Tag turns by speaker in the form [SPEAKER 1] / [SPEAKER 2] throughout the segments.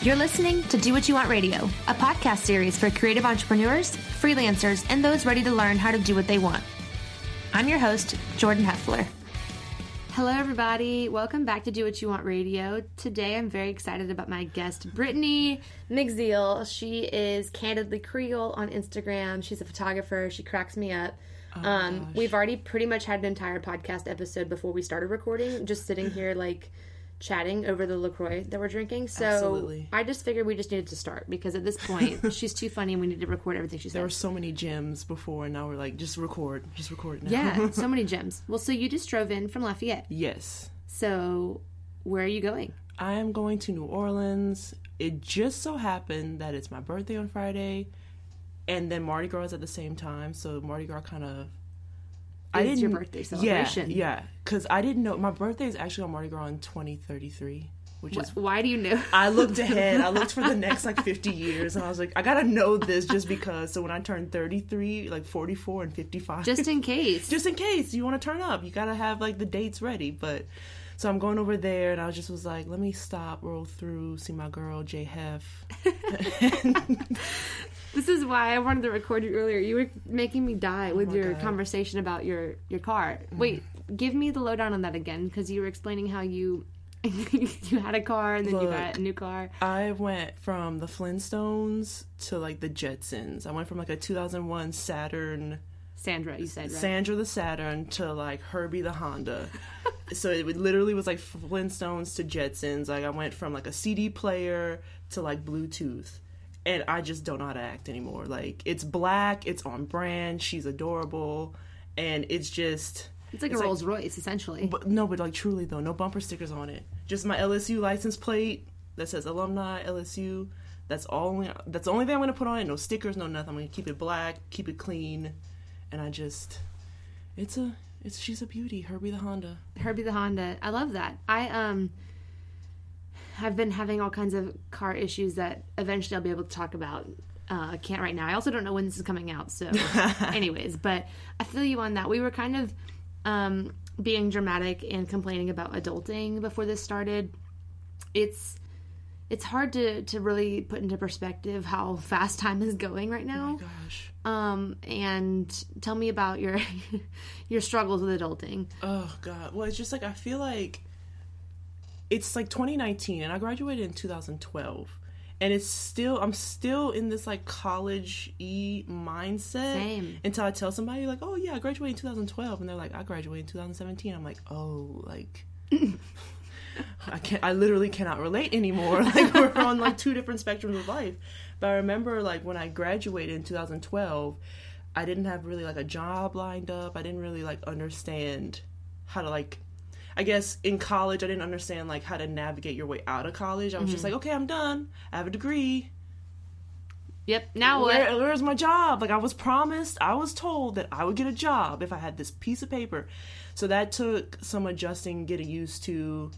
[SPEAKER 1] You're listening to Do What You Want Radio, a podcast series for creative entrepreneurs, freelancers, and those ready to learn how to do what they want. I'm your host, Jordan Heffler. Hello, everybody. Welcome back to Do What You Want Radio. Today, I'm very excited about my guest, Brittany McZeal. She is Candidly Creole on Instagram. She's a photographer. She cracks me up.
[SPEAKER 2] Oh,
[SPEAKER 1] um, we've already pretty much had an entire podcast episode before we started recording, just sitting here like chatting over the LaCroix that we're drinking. So
[SPEAKER 2] Absolutely.
[SPEAKER 1] I just figured we just needed to start because at this point, she's too funny and we need to record everything she said.
[SPEAKER 2] There were so many gems before, and now we're like, just record, just record now.
[SPEAKER 1] Yeah, so many gems. Well, so you just drove in from Lafayette.
[SPEAKER 2] yes.
[SPEAKER 1] So where are you going?
[SPEAKER 2] I am going to New Orleans. It just so happened that it's my birthday on Friday, and then Mardi Gras is at the same time. So Mardi Gras kind of.
[SPEAKER 1] Is your birthday celebration.
[SPEAKER 2] Yeah, yeah. Because I didn't know my birthday is actually on Mardi Gras in 2033, which is.
[SPEAKER 1] Why do you know?
[SPEAKER 2] I looked ahead. I looked for the next like 50 years, and I was like, I gotta know this just because. So when I turn 33, like 44 and 55,
[SPEAKER 1] Just in case.
[SPEAKER 2] just in case you want to turn up you gotta have like the dates ready but so i'm going over there and i just was like let me stop roll through see my girl j hef
[SPEAKER 1] This is why I wanted to record you earlier. You were making me die oh with
[SPEAKER 2] Oh
[SPEAKER 1] your
[SPEAKER 2] God.
[SPEAKER 1] conversation about your your car. Mm-hmm. Wait, give me the lowdown on that again because you were explaining how you you had a car and then you got a new car.
[SPEAKER 2] i went from the flintstones to like the jetsons i went from like a 2001 saturn
[SPEAKER 1] Sandra, you said right?
[SPEAKER 2] sandra the saturn to like herbie the honda so it literally was like flintstones to jetsons like i went from like a cd player to like bluetooth and i just don't know how to act anymore like it's black it's on brand she's adorable and it's just
[SPEAKER 1] it's like
[SPEAKER 2] it's
[SPEAKER 1] a
[SPEAKER 2] like-
[SPEAKER 1] Rolls Royce essentially.
[SPEAKER 2] but no but like truly though no bumper stickers on it just my lsu license plate that says alumni lsu that's all that's the only thing i'm gonna put on it no stickers no nothing i'm gonna keep it black keep it clean and i just it's a it's she's a beauty herbie the honda
[SPEAKER 1] Herbie the Honda. I love that. I um have been having all kinds of car issues that eventually I'll be able to talk about. Uh, I can't right now. I also don't know when this is coming out. So, anyways, but I feel you on that. We were kind of um, being dramatic and complaining about adulting before this started. It's it's hard to to really put into perspective how fast time is going right now.
[SPEAKER 2] Oh gosh
[SPEAKER 1] Um, and tell me about your your struggles with adulting.
[SPEAKER 2] oh god well it's just like i feel like it's like 2019 and i graduated in 2012 and it's still i'm still in this like college e mindset
[SPEAKER 1] Same.
[SPEAKER 2] until i tell somebody like oh yeah i graduated in 2012 and they're like i graduated in 2017 i'm like oh like I can't. I literally cannot relate anymore. Like we're on like two different spectrums of life. But I remember like when I graduated in 2012, I didn't have really like a job lined up. I didn't really like understand how to like. I guess in college I didn't understand like how to navigate your way out of college. I was just mm-hmm. like, okay, I'm done. I have a degree.
[SPEAKER 1] Yep. Now what?
[SPEAKER 2] Where, where's my job? Like I was promised, I was told that I would get a job if I had this piece of paper. So that took some adjusting, getting used to,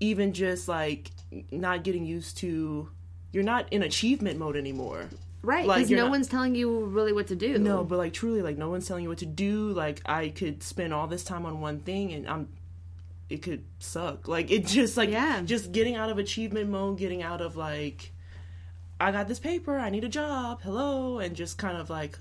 [SPEAKER 2] even just like not getting used to. You're not in achievement mode anymore.
[SPEAKER 1] Right, because
[SPEAKER 2] you're
[SPEAKER 1] no
[SPEAKER 2] not-
[SPEAKER 1] one's telling you really what to do.
[SPEAKER 2] No, but like truly, like no one's telling you what to do. Like I could spend all this time on one thing, and I'm. It could suck. Like it just like
[SPEAKER 1] Yeah.
[SPEAKER 2] just getting out of achievement mode, getting out of like, I got this paper, I need a job, hello, and just kind of like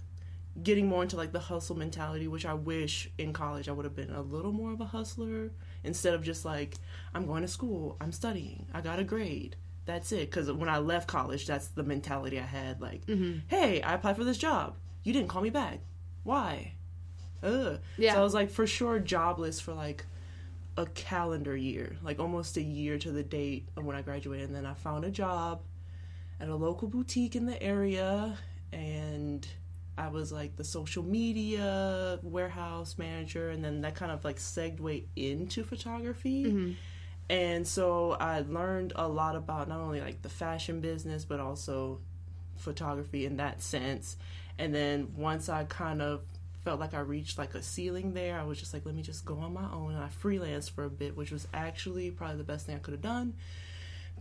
[SPEAKER 2] getting more into like the hustle mentality, which I wish in college I would have been a little more of a hustler instead of just like I'm going to school, I'm studying, I got a grade. That's it. Because when I left college, that's the mentality I had. Like, mm-hmm. hey, I applied for this job. You didn't call me back. Why? Ugh.
[SPEAKER 1] Yeah.
[SPEAKER 2] So I was like, for sure, jobless for like a calendar year, like almost a year to the date of when I graduated. And then I found a job at a local boutique in the area, and I was like the social media warehouse manager, and then that kind of like segued into photography. Mm-hmm. And so I learned a lot about not only like the fashion business, but also photography in that sense. And then once I kind of felt like I reached like a ceiling there, I was just like, let me just go on my own. And I freelanced for a bit, which was actually probably the best thing I could have done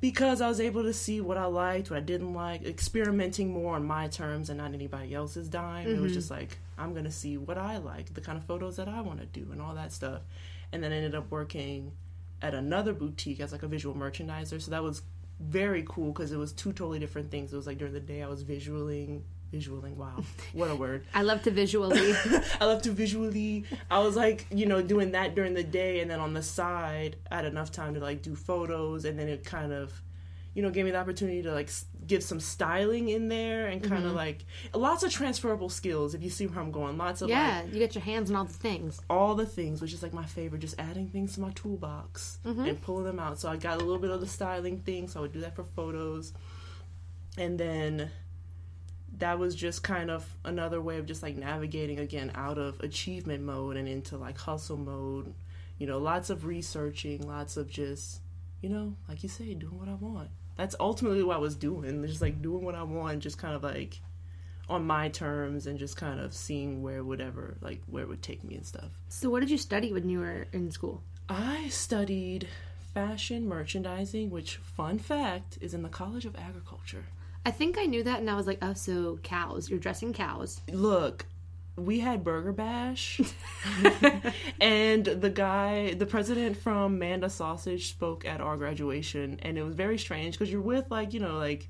[SPEAKER 2] because I was able to see what I liked, what I didn't like, experimenting more on my terms and not anybody else's dime. It was mm-hmm. just like, I'm going to see what I like, the kind of photos that I want to do, and all that stuff. And then I ended up working at another boutique as like a visual merchandiser. So that was very cool because it was two totally different things. It was like during the day I was visualing, visualing. Wow, what a word!
[SPEAKER 1] I love to visually.
[SPEAKER 2] I love to visually. I was like, you know, doing that during the day, and then on the side, I had enough time to like do photos, and then it kind of, you know, gave me the opportunity to like give some styling in there and kind
[SPEAKER 1] Mm-hmm.
[SPEAKER 2] of like lots of transferable skills. If you see where I'm going, lots of like
[SPEAKER 1] yeah, you get your hands on all the things.
[SPEAKER 2] all the things, which is like my favorite, just adding things to my toolbox
[SPEAKER 1] Mm-hmm.
[SPEAKER 2] and pulling them out. So I got a little bit of the styling thing, so I would do that for photos. And then that was just kind of another way of just like navigating again out of achievement mode and into like hustle mode. You know, lots of researching, lots of just, you know, like you say, doing what I want. That's ultimately what I was doing, just like doing what I want, just kind of like on my terms and just kind of seeing where whatever like where it would take me and stuff.
[SPEAKER 1] So, what did you study when you were in school?
[SPEAKER 2] I studied fashion merchandising, which fun fact is in the College of Agriculture.
[SPEAKER 1] I think I knew that, and I was like, oh, so cows. You're dressing cows.
[SPEAKER 2] Look, we had Burger Bash, and the guy, the president from Manda Sausage, spoke at our graduation, and it was very strange because you're with like you know like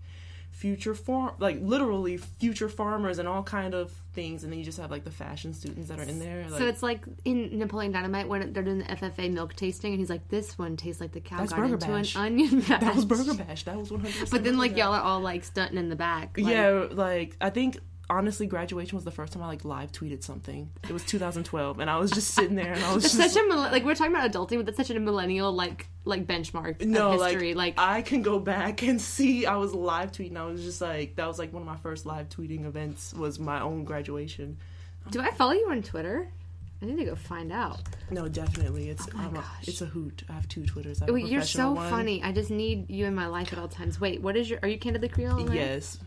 [SPEAKER 2] future farm, like literally future farmers and all kind of things, and then you just have like the fashion students that are in there. Like,
[SPEAKER 1] so it's like in Napoleon Dynamite when they're doing the FFA milk tasting, and he's like, "This one tastes like the cow got into
[SPEAKER 2] Bash.
[SPEAKER 1] an onion batch."
[SPEAKER 2] that was Burger Bash. That was one hundred.
[SPEAKER 1] But then, like y'all are all like stunting in the back. Like,
[SPEAKER 2] yeah, like I think honestly, graduation was the first time I like live tweeted something. It was 2012, and I was just sitting there, and I was
[SPEAKER 1] That's
[SPEAKER 2] just
[SPEAKER 1] such a like we're talking about adulting, but that's such a millennial like like benchmark
[SPEAKER 2] no,
[SPEAKER 1] of
[SPEAKER 2] like,
[SPEAKER 1] history. Like,
[SPEAKER 2] I can go back and see I was live tweeting. I was just like that was like one of my first live tweeting events was my own graduation.
[SPEAKER 1] do I follow you on Twitter? I need to go find out.
[SPEAKER 2] No, definitely, it's
[SPEAKER 1] Oh
[SPEAKER 2] a,
[SPEAKER 1] gosh.
[SPEAKER 2] it's a hoot. I have two Twitters. Have
[SPEAKER 1] Wait, you're so
[SPEAKER 2] one.
[SPEAKER 1] funny. I just need you in my life at all times. Wait, what is your? Are you candidly Creole?
[SPEAKER 2] Yes,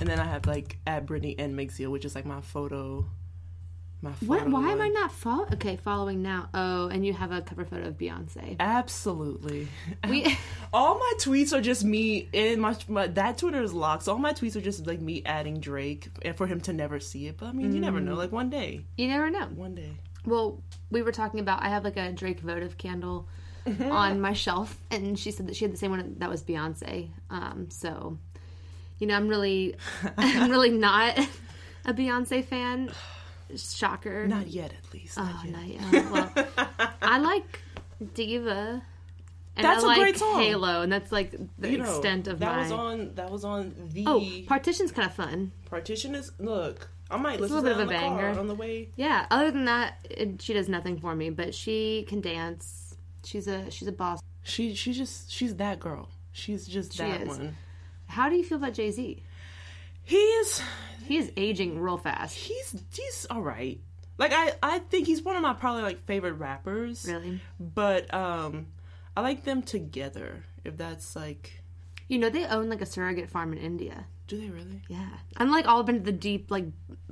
[SPEAKER 2] and then I have like at Brittany and Mixia, which is like my photo. My photo
[SPEAKER 1] What? Why am. I not follow? Okay, following now. Oh, and you have a cover photo of Beyonce.
[SPEAKER 2] Absolutely.
[SPEAKER 1] We
[SPEAKER 2] All my tweets are just me in my, my that Twitter is locked. So all my tweets are just like me adding Drake and for him to never see it. But I mean, you never
[SPEAKER 1] Mm.
[SPEAKER 2] know. Like one day,
[SPEAKER 1] you never know.
[SPEAKER 2] one day.
[SPEAKER 1] Well, we were talking about I have like a Drake votive candle
[SPEAKER 2] Mm-hmm.
[SPEAKER 1] on my shelf, and she said that she had the same one that was Beyonce. Um, so, you know, I'm really, I'm really not a Beyonce fan. Shocker.
[SPEAKER 2] Not yet, at least. Not
[SPEAKER 1] oh,
[SPEAKER 2] yet.
[SPEAKER 1] not yet. Well, I like Diva. And
[SPEAKER 2] That's
[SPEAKER 1] I
[SPEAKER 2] a
[SPEAKER 1] like
[SPEAKER 2] great song.
[SPEAKER 1] Halo, and that's like the
[SPEAKER 2] You know,
[SPEAKER 1] extent of
[SPEAKER 2] that
[SPEAKER 1] my.
[SPEAKER 2] was on that was on the
[SPEAKER 1] oh, partition's kind of fun.
[SPEAKER 2] partition. Is look, I might
[SPEAKER 1] It's a
[SPEAKER 2] listen
[SPEAKER 1] little
[SPEAKER 2] to
[SPEAKER 1] bit of a banger.
[SPEAKER 2] on the way.
[SPEAKER 1] Yeah. Other than that, it, she does nothing for me, but she can dance. She's a she's a boss.
[SPEAKER 2] She she just she's that girl. She's just
[SPEAKER 1] She
[SPEAKER 2] that
[SPEAKER 1] is.
[SPEAKER 2] one.
[SPEAKER 1] How do you feel about Jay Z?
[SPEAKER 2] He is
[SPEAKER 1] He is aging real fast.
[SPEAKER 2] he's he's all right. Like I I think he's one of my probably like favorite rappers.
[SPEAKER 1] Really?
[SPEAKER 2] But um I like them together. If that's like
[SPEAKER 1] You know they own like a surrogate farm in India.
[SPEAKER 2] do they really?
[SPEAKER 1] Yeah. I'm like all up into the deep like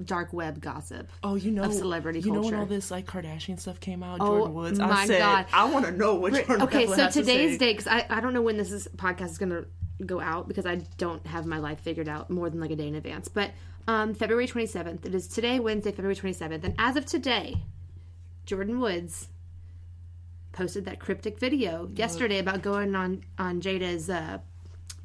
[SPEAKER 1] dark web gossip.
[SPEAKER 2] Oh, you know,
[SPEAKER 1] Of celebrity
[SPEAKER 2] You know when all this like Kardashian stuff came out,
[SPEAKER 1] Oh,
[SPEAKER 2] Jordyn Woods.
[SPEAKER 1] my
[SPEAKER 2] I said,
[SPEAKER 1] God.
[SPEAKER 2] I want to know what Jordyn
[SPEAKER 1] Okay, so
[SPEAKER 2] to
[SPEAKER 1] today's
[SPEAKER 2] say.
[SPEAKER 1] date because I, I don't know when this is podcast is gonna go out because I don't have my life figured out more than like a day in advance. But um, February 27th. It is today, Wednesday, February 27th, and as of today, Jordyn Woods posted that cryptic video yesterday about going on on Jada's uh,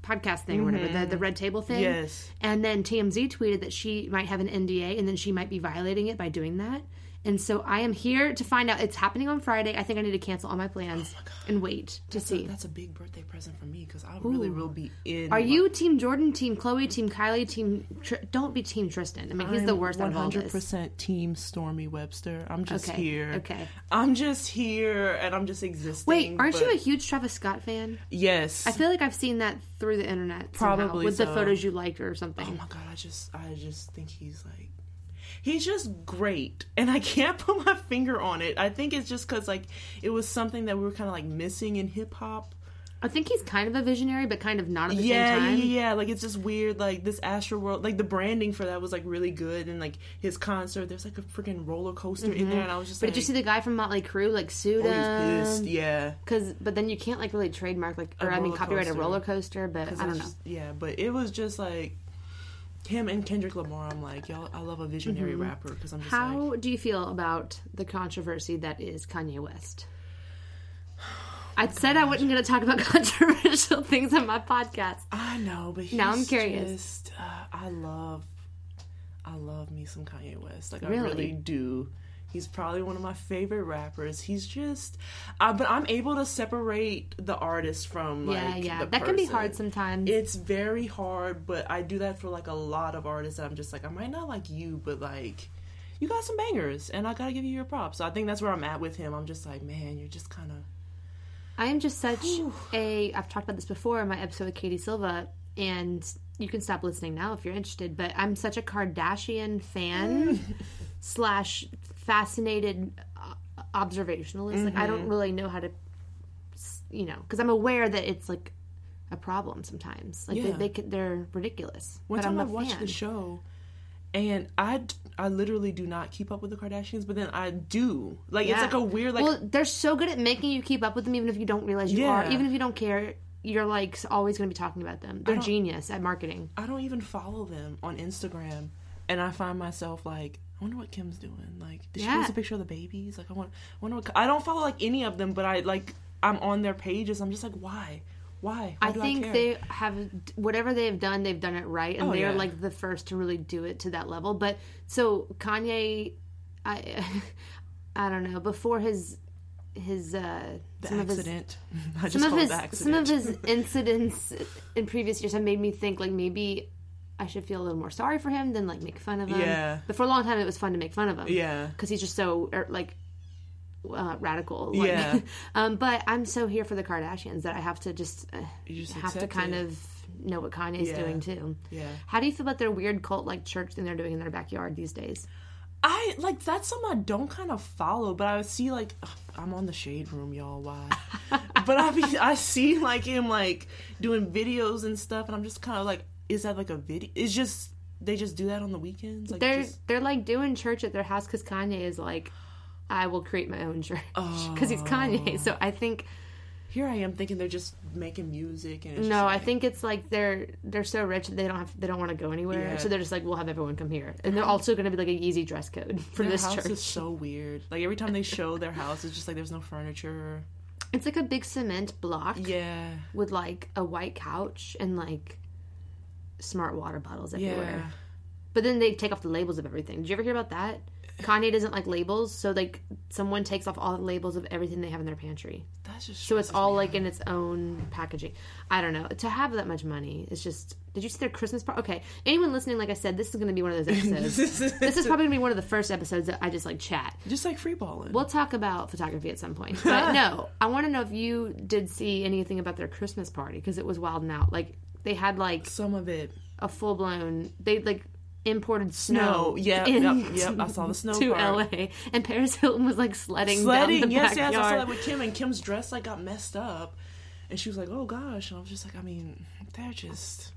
[SPEAKER 1] podcast thing or whatever the the red table thing.
[SPEAKER 2] Yes.
[SPEAKER 1] And then TMZ tweeted that she might have an NDA and then she might be violating it by doing that. And so I am here to find out. It's happening on Friday. I think I need to cancel all my plans oh and wait to
[SPEAKER 2] That's a,
[SPEAKER 1] see.
[SPEAKER 2] that's a big birthday present for me because I really will be in.
[SPEAKER 1] Are you Team Jordyn, Team Chloe, Team Kylie, Team? Tr- don't be Team Tristan. I mean, he's the worst all
[SPEAKER 2] hundred
[SPEAKER 1] this.
[SPEAKER 2] percent Team Stormi Webster. I'm just
[SPEAKER 1] Okay,
[SPEAKER 2] here.
[SPEAKER 1] okay.
[SPEAKER 2] I'm just here, and I'm just existing.
[SPEAKER 1] Wait, aren't
[SPEAKER 2] but-
[SPEAKER 1] you a huge Travis Scott fan?
[SPEAKER 2] Yes.
[SPEAKER 1] I feel like I've seen that through the internet. somehow,
[SPEAKER 2] Probably
[SPEAKER 1] with the photos you liked or something.
[SPEAKER 2] Oh my god, I just I just think he's like he's just great and I can't put my finger on it. I think it's just cuz like it was something that we were kind of like missing in hip hop.
[SPEAKER 1] I think he's kind of a visionary, but kind of not at the
[SPEAKER 2] Yeah,
[SPEAKER 1] same
[SPEAKER 2] yeah,
[SPEAKER 1] time.
[SPEAKER 2] yeah, like it's just weird like this Astroworld like the branding for that was like really good and like his concert there's like a freaking roller coaster in there mm-hmm. and I was just
[SPEAKER 1] But
[SPEAKER 2] like
[SPEAKER 1] did you see the guy from Motley Crue like sued
[SPEAKER 2] oh. Yeah.
[SPEAKER 1] Cause, but then you can't like really trademark like, or I mean, copyright a roller coaster. but I don't know.
[SPEAKER 2] just- yeah, but it was just like him and Kendrick Lamar. I'm like, y'all, I love a visionary rapper because I'm just like,
[SPEAKER 1] Mm-hmm. How do you feel about the controversy that is Kanye West? I said I wasn't going to talk about controversial things on my podcast.
[SPEAKER 2] I know, but
[SPEAKER 1] Now I'm curious.
[SPEAKER 2] Just, uh, I love, I love me some Kanye West. Like I
[SPEAKER 1] Really?
[SPEAKER 2] really do. He's probably one of my favorite rappers. He's just, uh, but I'm able to separate the artist from like
[SPEAKER 1] yeah, yeah. That can be hard sometimes.
[SPEAKER 2] It's very hard, but I do that for like a lot of artists. That I'm just like, I might not like you, but like, you got some bangers, and I gotta give you your props. So I think that's where I'm at with him. I'm just like, man, you're just kind of
[SPEAKER 1] I am just such a. I've talked about this before in my episode with Katie Silva, and you can stop listening now if you're interested. But I'm such a Kardashian fan slash fascinated uh, observationalist. Like I don't really know how to, you know, because I'm aware that it's like a problem sometimes. Like they,
[SPEAKER 2] Yeah.
[SPEAKER 1] they could, they're ridiculous.
[SPEAKER 2] One
[SPEAKER 1] but
[SPEAKER 2] time
[SPEAKER 1] I'm
[SPEAKER 2] I watched
[SPEAKER 1] fan.
[SPEAKER 2] the show, and I I literally do not keep up with the Kardashians, but then I do. Like it's like a weird like
[SPEAKER 1] well, they're so good at making you keep up with them, even if you don't realize you are. Even if you don't care, you're like always going to be talking about them. They're genius at marketing.
[SPEAKER 2] I don't even follow them on Instagram, and I find myself like. I wonder what Kim's doing. Like, did she
[SPEAKER 1] Yeah.
[SPEAKER 2] post a picture of the babies? Like, I want, I wonder what. I don't follow like any of them, but I like. I'm on their pages. I'm just like, why, why? Why
[SPEAKER 1] I think
[SPEAKER 2] care?
[SPEAKER 1] they have whatever they've done, they've done it right, and
[SPEAKER 2] Oh,
[SPEAKER 1] they're
[SPEAKER 2] yeah.
[SPEAKER 1] like the first to really do it to that level. But so Kanye, I, I don't know. Before his his uh,
[SPEAKER 2] the
[SPEAKER 1] some of his
[SPEAKER 2] accident. I just
[SPEAKER 1] some of his some of his incidents in previous years have made me think like maybe I should feel a little more sorry for him than like make fun of him.
[SPEAKER 2] Yeah.
[SPEAKER 1] But for a long time, it was fun to make fun of him.
[SPEAKER 2] Yeah.
[SPEAKER 1] Because he's just so er, like uh, radical. Like,
[SPEAKER 2] Yeah.
[SPEAKER 1] um, but I'm so here for the Kardashians that I have to just, uh,
[SPEAKER 2] just
[SPEAKER 1] have to kind
[SPEAKER 2] it.
[SPEAKER 1] of know what Kanye's
[SPEAKER 2] Yeah.
[SPEAKER 1] doing too.
[SPEAKER 2] Yeah.
[SPEAKER 1] How do you feel about their weird cult like church thing they're doing in their backyard these days?
[SPEAKER 2] I like that's something I don't kind of follow, but I see like ugh, I'm on the shade room, y'all. Why? but I be, I see like him like doing videos and stuff, and I'm just kind of like, is that like a video? It's just they just do that on the weekends. Like
[SPEAKER 1] They're
[SPEAKER 2] just,
[SPEAKER 1] they're like doing church at their house because Kanye is like, I will create my own church because he's Kanye. Oh. So I think
[SPEAKER 2] here I am thinking they're just making music and
[SPEAKER 1] no,
[SPEAKER 2] just
[SPEAKER 1] I think it's like they're they're so rich that they don't have they don't want to go anywhere.
[SPEAKER 2] Yeah.
[SPEAKER 1] So they're just like we'll have everyone come here, and they're also going to be like a easy dress code for
[SPEAKER 2] their
[SPEAKER 1] this
[SPEAKER 2] house
[SPEAKER 1] church.
[SPEAKER 2] is so weird. Like every time they show their house, it's just like there's no furniture.
[SPEAKER 1] It's like a big cement block
[SPEAKER 2] Yeah,
[SPEAKER 1] with like a white couch and like smart water bottles everywhere.
[SPEAKER 2] yeah.
[SPEAKER 1] But then they take off the labels of everything. Did you ever hear about that? Kanye doesn't like labels, so like someone takes off all the labels of everything they have in their pantry.
[SPEAKER 2] That's just
[SPEAKER 1] So it's all like
[SPEAKER 2] out.
[SPEAKER 1] in its own packaging. I don't know. To have that much money, it's just. Did you see their Christmas party? Okay, anyone listening, like I said, this is going to be one of those episodes. this is probably going to be one of the first episodes that I just like chat.
[SPEAKER 2] just like free balling.
[SPEAKER 1] We'll talk about photography at some point. But no, I want to know if you did see anything about their Christmas party because it was wild and out. Like they had like
[SPEAKER 2] Some of it.
[SPEAKER 1] a full blown. They like imported snow.
[SPEAKER 2] Snow. Yeah,
[SPEAKER 1] in-
[SPEAKER 2] yep, yep. I saw the snow
[SPEAKER 1] to
[SPEAKER 2] part.
[SPEAKER 1] LA, and Paris Hilton was like sledding,
[SPEAKER 2] sledding.
[SPEAKER 1] down the
[SPEAKER 2] yes,
[SPEAKER 1] backyard.
[SPEAKER 2] yes. I saw that with Kim, and Kim's dress like got messed up, and she was like, "Oh gosh," and I was just like, I mean, they're just.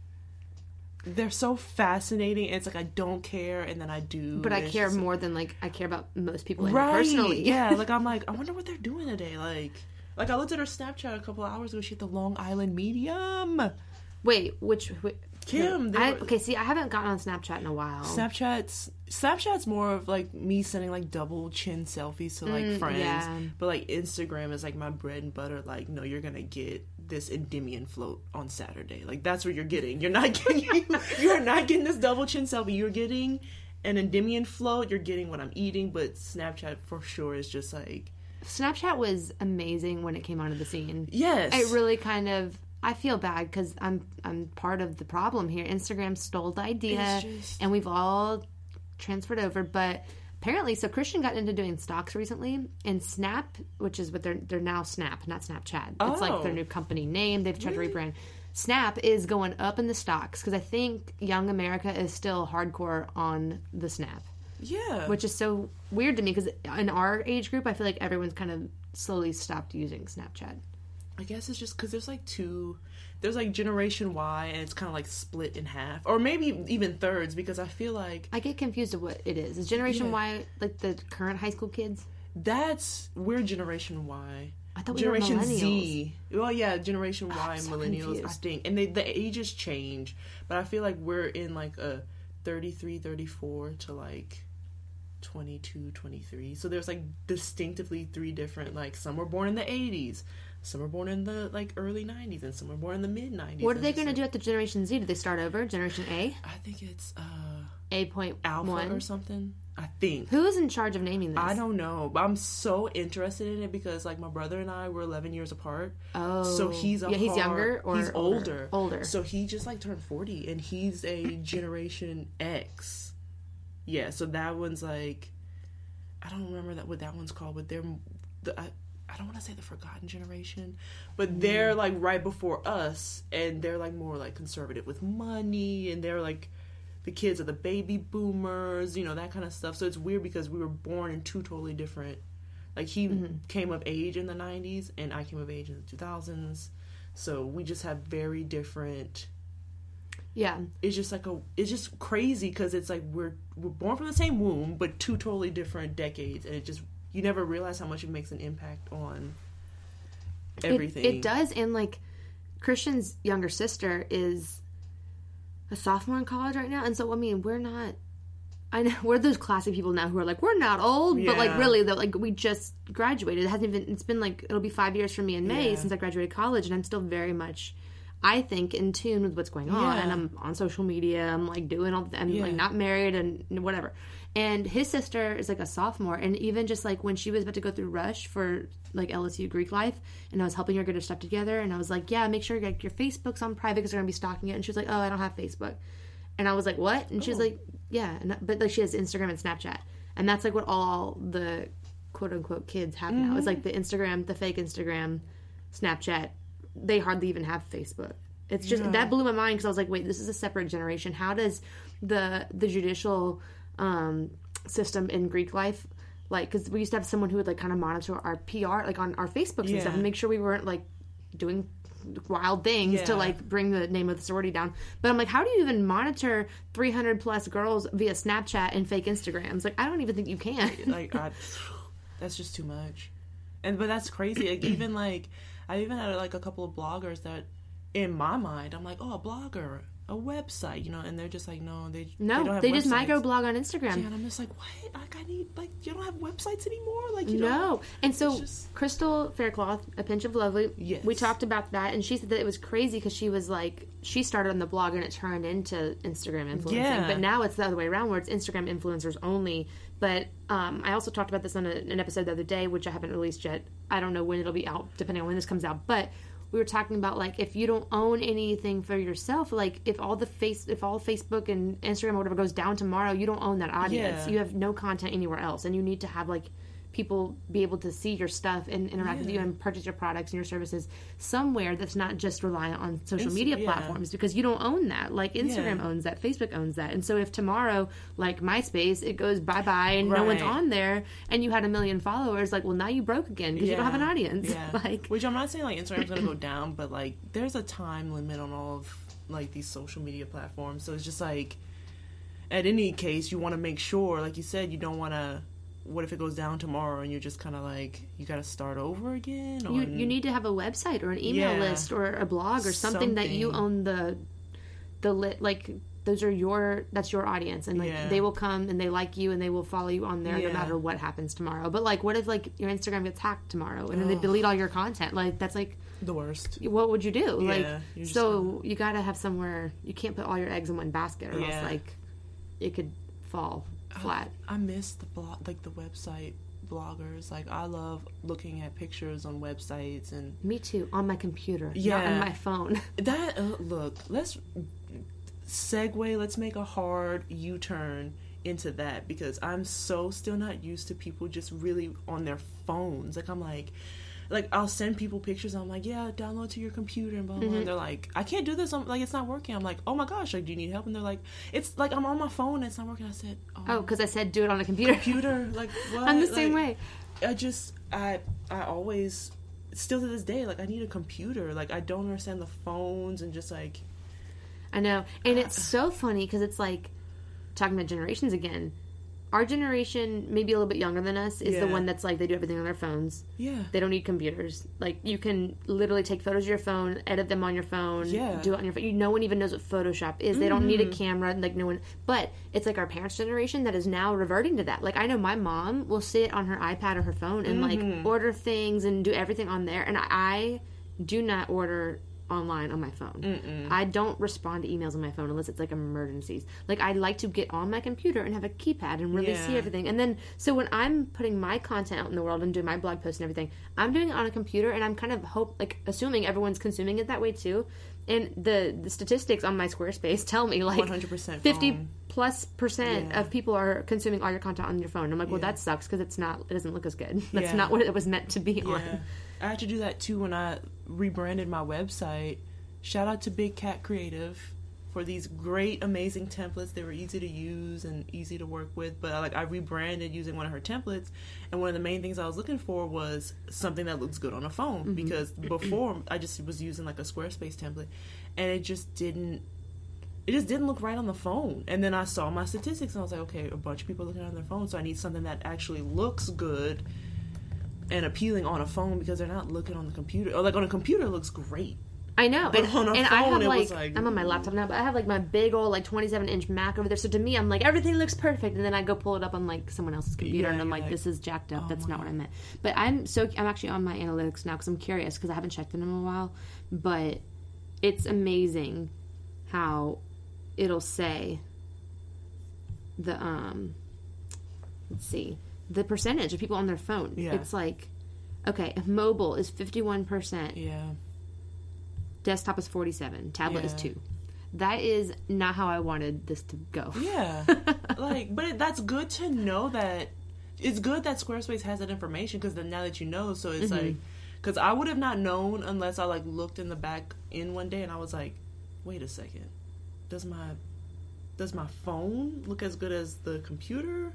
[SPEAKER 2] They're so fascinating. It's like I don't care, and then I do.
[SPEAKER 1] but I care more than like I care about most people
[SPEAKER 2] right?
[SPEAKER 1] personally.
[SPEAKER 2] yeah, like I'm like, I wonder what they're doing today. Like, like I looked at her Snapchat a couple hours ago. She had the Long Island Medium.
[SPEAKER 1] Wait, which
[SPEAKER 2] Kim,
[SPEAKER 1] I,
[SPEAKER 2] were-
[SPEAKER 1] okay, see, I haven't gotten on Snapchat in a while.
[SPEAKER 2] Snapchat's Snapchat's more of like me sending like double chin selfies to like
[SPEAKER 1] Mm,
[SPEAKER 2] friends,
[SPEAKER 1] yeah.
[SPEAKER 2] but like Instagram is like my bread and butter. Like, no, you're gonna get this Endymion float on Saturday. Like that's what you're getting. You're not getting you're not getting this double chin selfie. You're getting an Endymion float. You're getting what I'm eating. But Snapchat for sure is just like
[SPEAKER 1] Snapchat was amazing when it came onto the scene.
[SPEAKER 2] yes,
[SPEAKER 1] It really kind of. I feel bad because I'm I'm part of the problem here. Instagram stole the idea,
[SPEAKER 2] just-
[SPEAKER 1] and we've all transferred over. But apparently, so Christian got into doing stocks recently, and Snap, which is what they're they're now Snap, not Snapchat. It's like their
[SPEAKER 2] Oh.
[SPEAKER 1] new company name. They've tried to rebrand. Snap is going up in the stocks because I think young America is still hardcore on the Snap,
[SPEAKER 2] yeah.
[SPEAKER 1] which is so weird to me because in our age group, I feel like everyone's kind of slowly stopped using Snapchat.
[SPEAKER 2] I guess it's just because there's like two. There's like Generation Y, and it's kind of like split in half, or maybe even thirds, because I feel like
[SPEAKER 1] I get confused of what it is. Is Generation
[SPEAKER 2] Yeah.
[SPEAKER 1] Y like the current high school kids?
[SPEAKER 2] That's we're Generation Y.
[SPEAKER 1] I thought we were
[SPEAKER 2] Generation. Z. Well, yeah, Generation Y ah, and
[SPEAKER 1] so
[SPEAKER 2] millennials. I
[SPEAKER 1] confused.
[SPEAKER 2] think, and they, the ages change, but I feel like we're in like a 33, 34 to like 22, 23. So there's like distinctively three different. Like some were born in the 80s, some are born in the like early 90s and some are born in the mid 90s
[SPEAKER 1] What are they going to do at the Generation Z? Do they start over? Generation A?
[SPEAKER 2] i think it's uh
[SPEAKER 1] A point
[SPEAKER 2] alpha or something i think
[SPEAKER 1] Who is in charge of naming this?
[SPEAKER 2] I don't know, but I'm so interested in it because like my brother and I were 11 years apart.
[SPEAKER 1] Oh.
[SPEAKER 2] So he's
[SPEAKER 1] Yeah, he's
[SPEAKER 2] hard-
[SPEAKER 1] younger or
[SPEAKER 2] he's older.
[SPEAKER 1] Older.
[SPEAKER 2] So he just like turned 40 and he's a generation X. Yeah, so that one's like I don't remember that what that one's called, but they're the I, I don't want to say the forgotten generation, but they're
[SPEAKER 1] Mm.
[SPEAKER 2] like right before us and they're like more like conservative with money and they're like the kids of the baby boomers, you know, that kind of stuff. So it's weird because we were born in two totally different like he
[SPEAKER 1] Mm-hmm.
[SPEAKER 2] came of age in the 90s and I came of age in the 2000s. So we just have very different
[SPEAKER 1] yeah.
[SPEAKER 2] it's just like a it's just crazy cuz it's like we're we're born from the same womb but two totally different decades and it just you never realize how much it makes an impact on everything.
[SPEAKER 1] It, does, and like Christian's younger sister is a sophomore in college right now, and so I mean we're not. I know we're those classic people now who are like we're not old, but like really though, like we just graduated. It hasn't even. It's been like it'll be five years for me in May
[SPEAKER 2] Yeah.
[SPEAKER 1] since I graduated college, and I'm still very much. I think in tune with what's going on,
[SPEAKER 2] Yeah.
[SPEAKER 1] and I'm on social media. I'm like doing all. I'm
[SPEAKER 2] Yeah.
[SPEAKER 1] like not married and whatever. And his sister is like a sophomore, and even just like when she was about to go through Rush for like LSU Greek life, and I was helping her get her stuff together, and I was like, "Yeah, make sure like, your Facebook's on private because they're gonna be stalking it." And she was like, "Oh, I don't have Facebook," and I was like, "What?" And she was
[SPEAKER 2] Oh.
[SPEAKER 1] like, "Yeah," and, but like she has Instagram and Snapchat, and that's like what all the quote unquote kids have now. It's mm-hmm. like the Instagram, the fake Instagram, Snapchat. They hardly even have Facebook. It's just
[SPEAKER 2] Yeah.
[SPEAKER 1] that blew my mind because I was like, wait, this is a separate generation. How does the the judicial um, system in Greek life, like, because we used to have someone who would like kind of monitor our PR, like on our Facebooks and stuff, and make sure we weren't like doing wild things to like bring the name of the sorority down. But I'm like, how do you even monitor 300 plus girls via Snapchat and fake Instagrams? Like, I don't even think you can.
[SPEAKER 2] like I, that's just too much and but that's crazy like even like i even had like a couple of bloggers that in my mind i'm like oh a blogger a website you know and they're just like no they
[SPEAKER 1] No,
[SPEAKER 2] don't
[SPEAKER 1] they, just microblog on Instagram.
[SPEAKER 2] yeah, and i'm just like what like i need like you don't have websites anymore like you
[SPEAKER 1] No.
[SPEAKER 2] know
[SPEAKER 1] And so
[SPEAKER 2] just-
[SPEAKER 1] Krystal Faircloth, a pinch of lovely.
[SPEAKER 2] Yes.
[SPEAKER 1] We talked about that, and she said that it was crazy because she was like, she started on the blog and it turned into Instagram influencing.
[SPEAKER 2] Yeah.
[SPEAKER 1] But now it's the other way around, where it's Instagram influencers only. But um, I also talked about this on a, an episode the other day, which I haven't released yet. I don't know when it'll be out, depending on when this comes out. But we were talking about like if you don't own anything for yourself, like if all the face, if all Facebook and Instagram or whatever goes down tomorrow, you don't own that audience.
[SPEAKER 2] Yeah.
[SPEAKER 1] You have no content anywhere else, and you need to have like people be able to see your stuff and interact with you and purchase your products and your services somewhere that's not just reliant on social
[SPEAKER 2] Insta-
[SPEAKER 1] media
[SPEAKER 2] yeah.
[SPEAKER 1] platforms because you don't own that. Like Instagram
[SPEAKER 2] Yeah.
[SPEAKER 1] owns that, Facebook owns that. And so if tomorrow, like MySpace, it goes bye bye and no one's on there and you had a million followers, like, well, now you broke again because you don't have an audience.
[SPEAKER 2] Yeah.
[SPEAKER 1] like,
[SPEAKER 2] Which I'm not saying like Instagram's gonna go down, but like there's a time limit on all of like these social media platforms. So it's just like at any case you wanna make sure, like you said, you don't wanna what if it goes down tomorrow and you're just kinda like you gotta start over again?
[SPEAKER 1] you, you need to have a website or an email
[SPEAKER 2] Yeah.
[SPEAKER 1] list or a blog or something, that you own the the lit like those are your that's your audience. And like
[SPEAKER 2] Yeah.
[SPEAKER 1] they will come and they like you and they will follow you on there no matter what happens tomorrow. But like what if like your instagram gets hacked tomorrow and then they delete all your content? Like that's like
[SPEAKER 2] the worst.
[SPEAKER 1] what would you do? Like
[SPEAKER 2] Yeah,
[SPEAKER 1] so you gotta have somewhere you can't put all your eggs in one basket or else like it could fall flat
[SPEAKER 2] I miss the blog like the website bloggers. Like I love looking at pictures on websites and
[SPEAKER 1] me too on my computer not on my phone
[SPEAKER 2] That uh, look, let's segue. Let's make a hard U turn into that because I'm so still not used to people just really on their phones. Like I'm like, like I'll send people pictures. And I'm like, yeah, download to your computer and blah blah.
[SPEAKER 1] Mm-hmm.
[SPEAKER 2] And they're like, I can't do this. I'm like, it's not working. I'm like, oh my gosh, like, do you need help? And they're like, it's like I'm on my phone. and It's not working. I said, oh,
[SPEAKER 1] oh because i said do it on a computer
[SPEAKER 2] computer. Like what?
[SPEAKER 1] i'm the same
[SPEAKER 2] Like,
[SPEAKER 1] way
[SPEAKER 2] I just I I always still to this day like I need a computer. Like I don't understand the phones and just like
[SPEAKER 1] I know. And it's so funny because it's like talking about generations again. Our generation, maybe a little bit younger than us, is the one that's like they do everything on their phones.
[SPEAKER 2] Yeah.
[SPEAKER 1] They don't need computers. Like you can literally take photos of your phone, edit them on your phone,
[SPEAKER 2] Yeah. Mm-hmm.
[SPEAKER 1] do it on your phone. You, no one even knows what Photoshop is. They don't need a camera. Like no one. But it's like our parents' generation that is now reverting to that. Like I know my mom will sit on her iPad or her phone and
[SPEAKER 2] Mm-hmm.
[SPEAKER 1] like order things and do everything on there. And I do not order online on my phone. I don't respond to emails on my phone unless it's like emergencies. Like I like to get on my computer and have a keypad and really see everything. And then so when I'm putting my content out in the world and doing my blog posts and everything, I'm doing it on a computer and I'm kind of hope like assuming everyone's consuming it that way too. And the the statistics on my Squarespace tell me like
[SPEAKER 2] 100%
[SPEAKER 1] 50
[SPEAKER 2] phone.
[SPEAKER 1] plus percent
[SPEAKER 2] Yeah.
[SPEAKER 1] of people are consuming all your content on your phone. I'm like, well,
[SPEAKER 2] Yeah.
[SPEAKER 1] that sucks because it's not. It doesn't look as good. That's
[SPEAKER 2] Yeah.
[SPEAKER 1] not what it was meant to be on.
[SPEAKER 2] I had to do that too when I rebranded my website. Shout out to Big Cat Creative for these great, amazing templates. They were easy to use and easy to work with. But like I rebranded using one of her templates, and one of the main things I was looking for was something that looks good on a phone mm-hmm. because before I just was using like a Squarespace template, and it just didn't. It just didn't look right on the phone. And then I saw my statistics and I was like, okay, a bunch of people are looking on their phone, so I need something that actually looks good and appealing on a phone because they're not looking on the computer. Or like on a computer, it looks great.
[SPEAKER 1] I know,
[SPEAKER 2] But
[SPEAKER 1] and,
[SPEAKER 2] on a
[SPEAKER 1] and I have
[SPEAKER 2] it
[SPEAKER 1] like,
[SPEAKER 2] was like,
[SPEAKER 1] I'm on my laptop now, but I have like my big old like 27 inch Mac over there. So to me, I'm like everything looks perfect, and then I go pull it up on like someone else's computer,
[SPEAKER 2] Yeah,
[SPEAKER 1] and I'm like,
[SPEAKER 2] like,
[SPEAKER 1] this is jacked up.
[SPEAKER 2] oh
[SPEAKER 1] That's not what I meant. But I'm so I'm actually on my analytics now because I'm curious because I haven't checked in in a while. But it's amazing how it'll say the um let's see the percentage of people on their phone.
[SPEAKER 2] Yeah.
[SPEAKER 1] It's like okay, mobile is 51 percent
[SPEAKER 2] Yeah.
[SPEAKER 1] desktop is 47 tablet is 2 that is not how i wanted this to go
[SPEAKER 2] Yeah. like, but it, that's good to know that. It's good that Squarespace has that information because then now that you know, so it's mm-hmm. like, because I would have not known unless I like looked in the back in one day and I was like, wait a second, does my does my phone look as good as the computer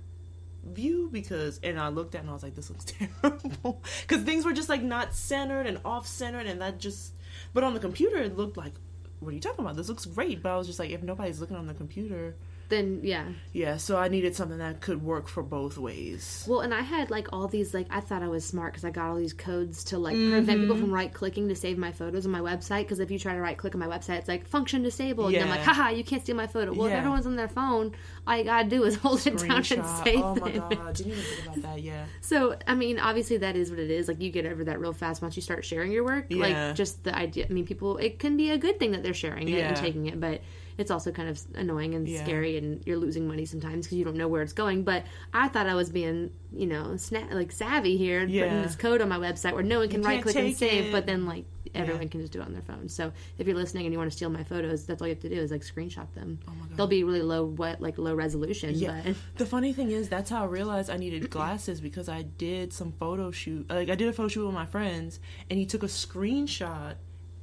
[SPEAKER 2] view? Because and I looked at it and I was like, this looks terrible because things were just like not centered and off centered and that just. But on the computer, it looked like. What are you talking about? This looks great, but I was just like, if nobody's looking on the computer,
[SPEAKER 1] then yeah
[SPEAKER 2] yeah, so I needed something that could work for both ways.
[SPEAKER 1] well and i had like all these like i thought i was smart because i got all these codes to like prevent people
[SPEAKER 2] Mm-hmm.
[SPEAKER 1] from right clicking to save my photos on my website because if you try to right click on my website it's like function disabled and i'm like
[SPEAKER 2] Yeah.
[SPEAKER 1] haha you can't steal my photo well if everyone's on their phone all you gotta do is hold it down and
[SPEAKER 2] Screenshot.
[SPEAKER 1] save
[SPEAKER 2] Oh my god, didn't even think about that. Yeah,
[SPEAKER 1] So, I mean, obviously that is what it is. Like you get over that real fast once you start sharing your work.
[SPEAKER 2] Yeah.
[SPEAKER 1] Like just the idea. I mean, people. It can be a good thing that they're sharing it and taking it, but it's also kind of annoying and
[SPEAKER 2] Yeah.
[SPEAKER 1] scary, and you're losing money sometimes because you don't know where it's going. But I thought I was being, you know, sna- like savvy here, and putting this code on my website where no one can right click and save,
[SPEAKER 2] it.
[SPEAKER 1] but then like everyone can just do it on their phone. So if you're listening and you want to steal my photos, that's all you have to do is like screenshot them.
[SPEAKER 2] Oh my God.
[SPEAKER 1] They'll be really low, what like low resolution.
[SPEAKER 2] yeah.
[SPEAKER 1] But
[SPEAKER 2] The funny thing is, that's how I realized I needed glasses because I did some photo shoot. Like I did a photo shoot with my friends, and he took a screenshot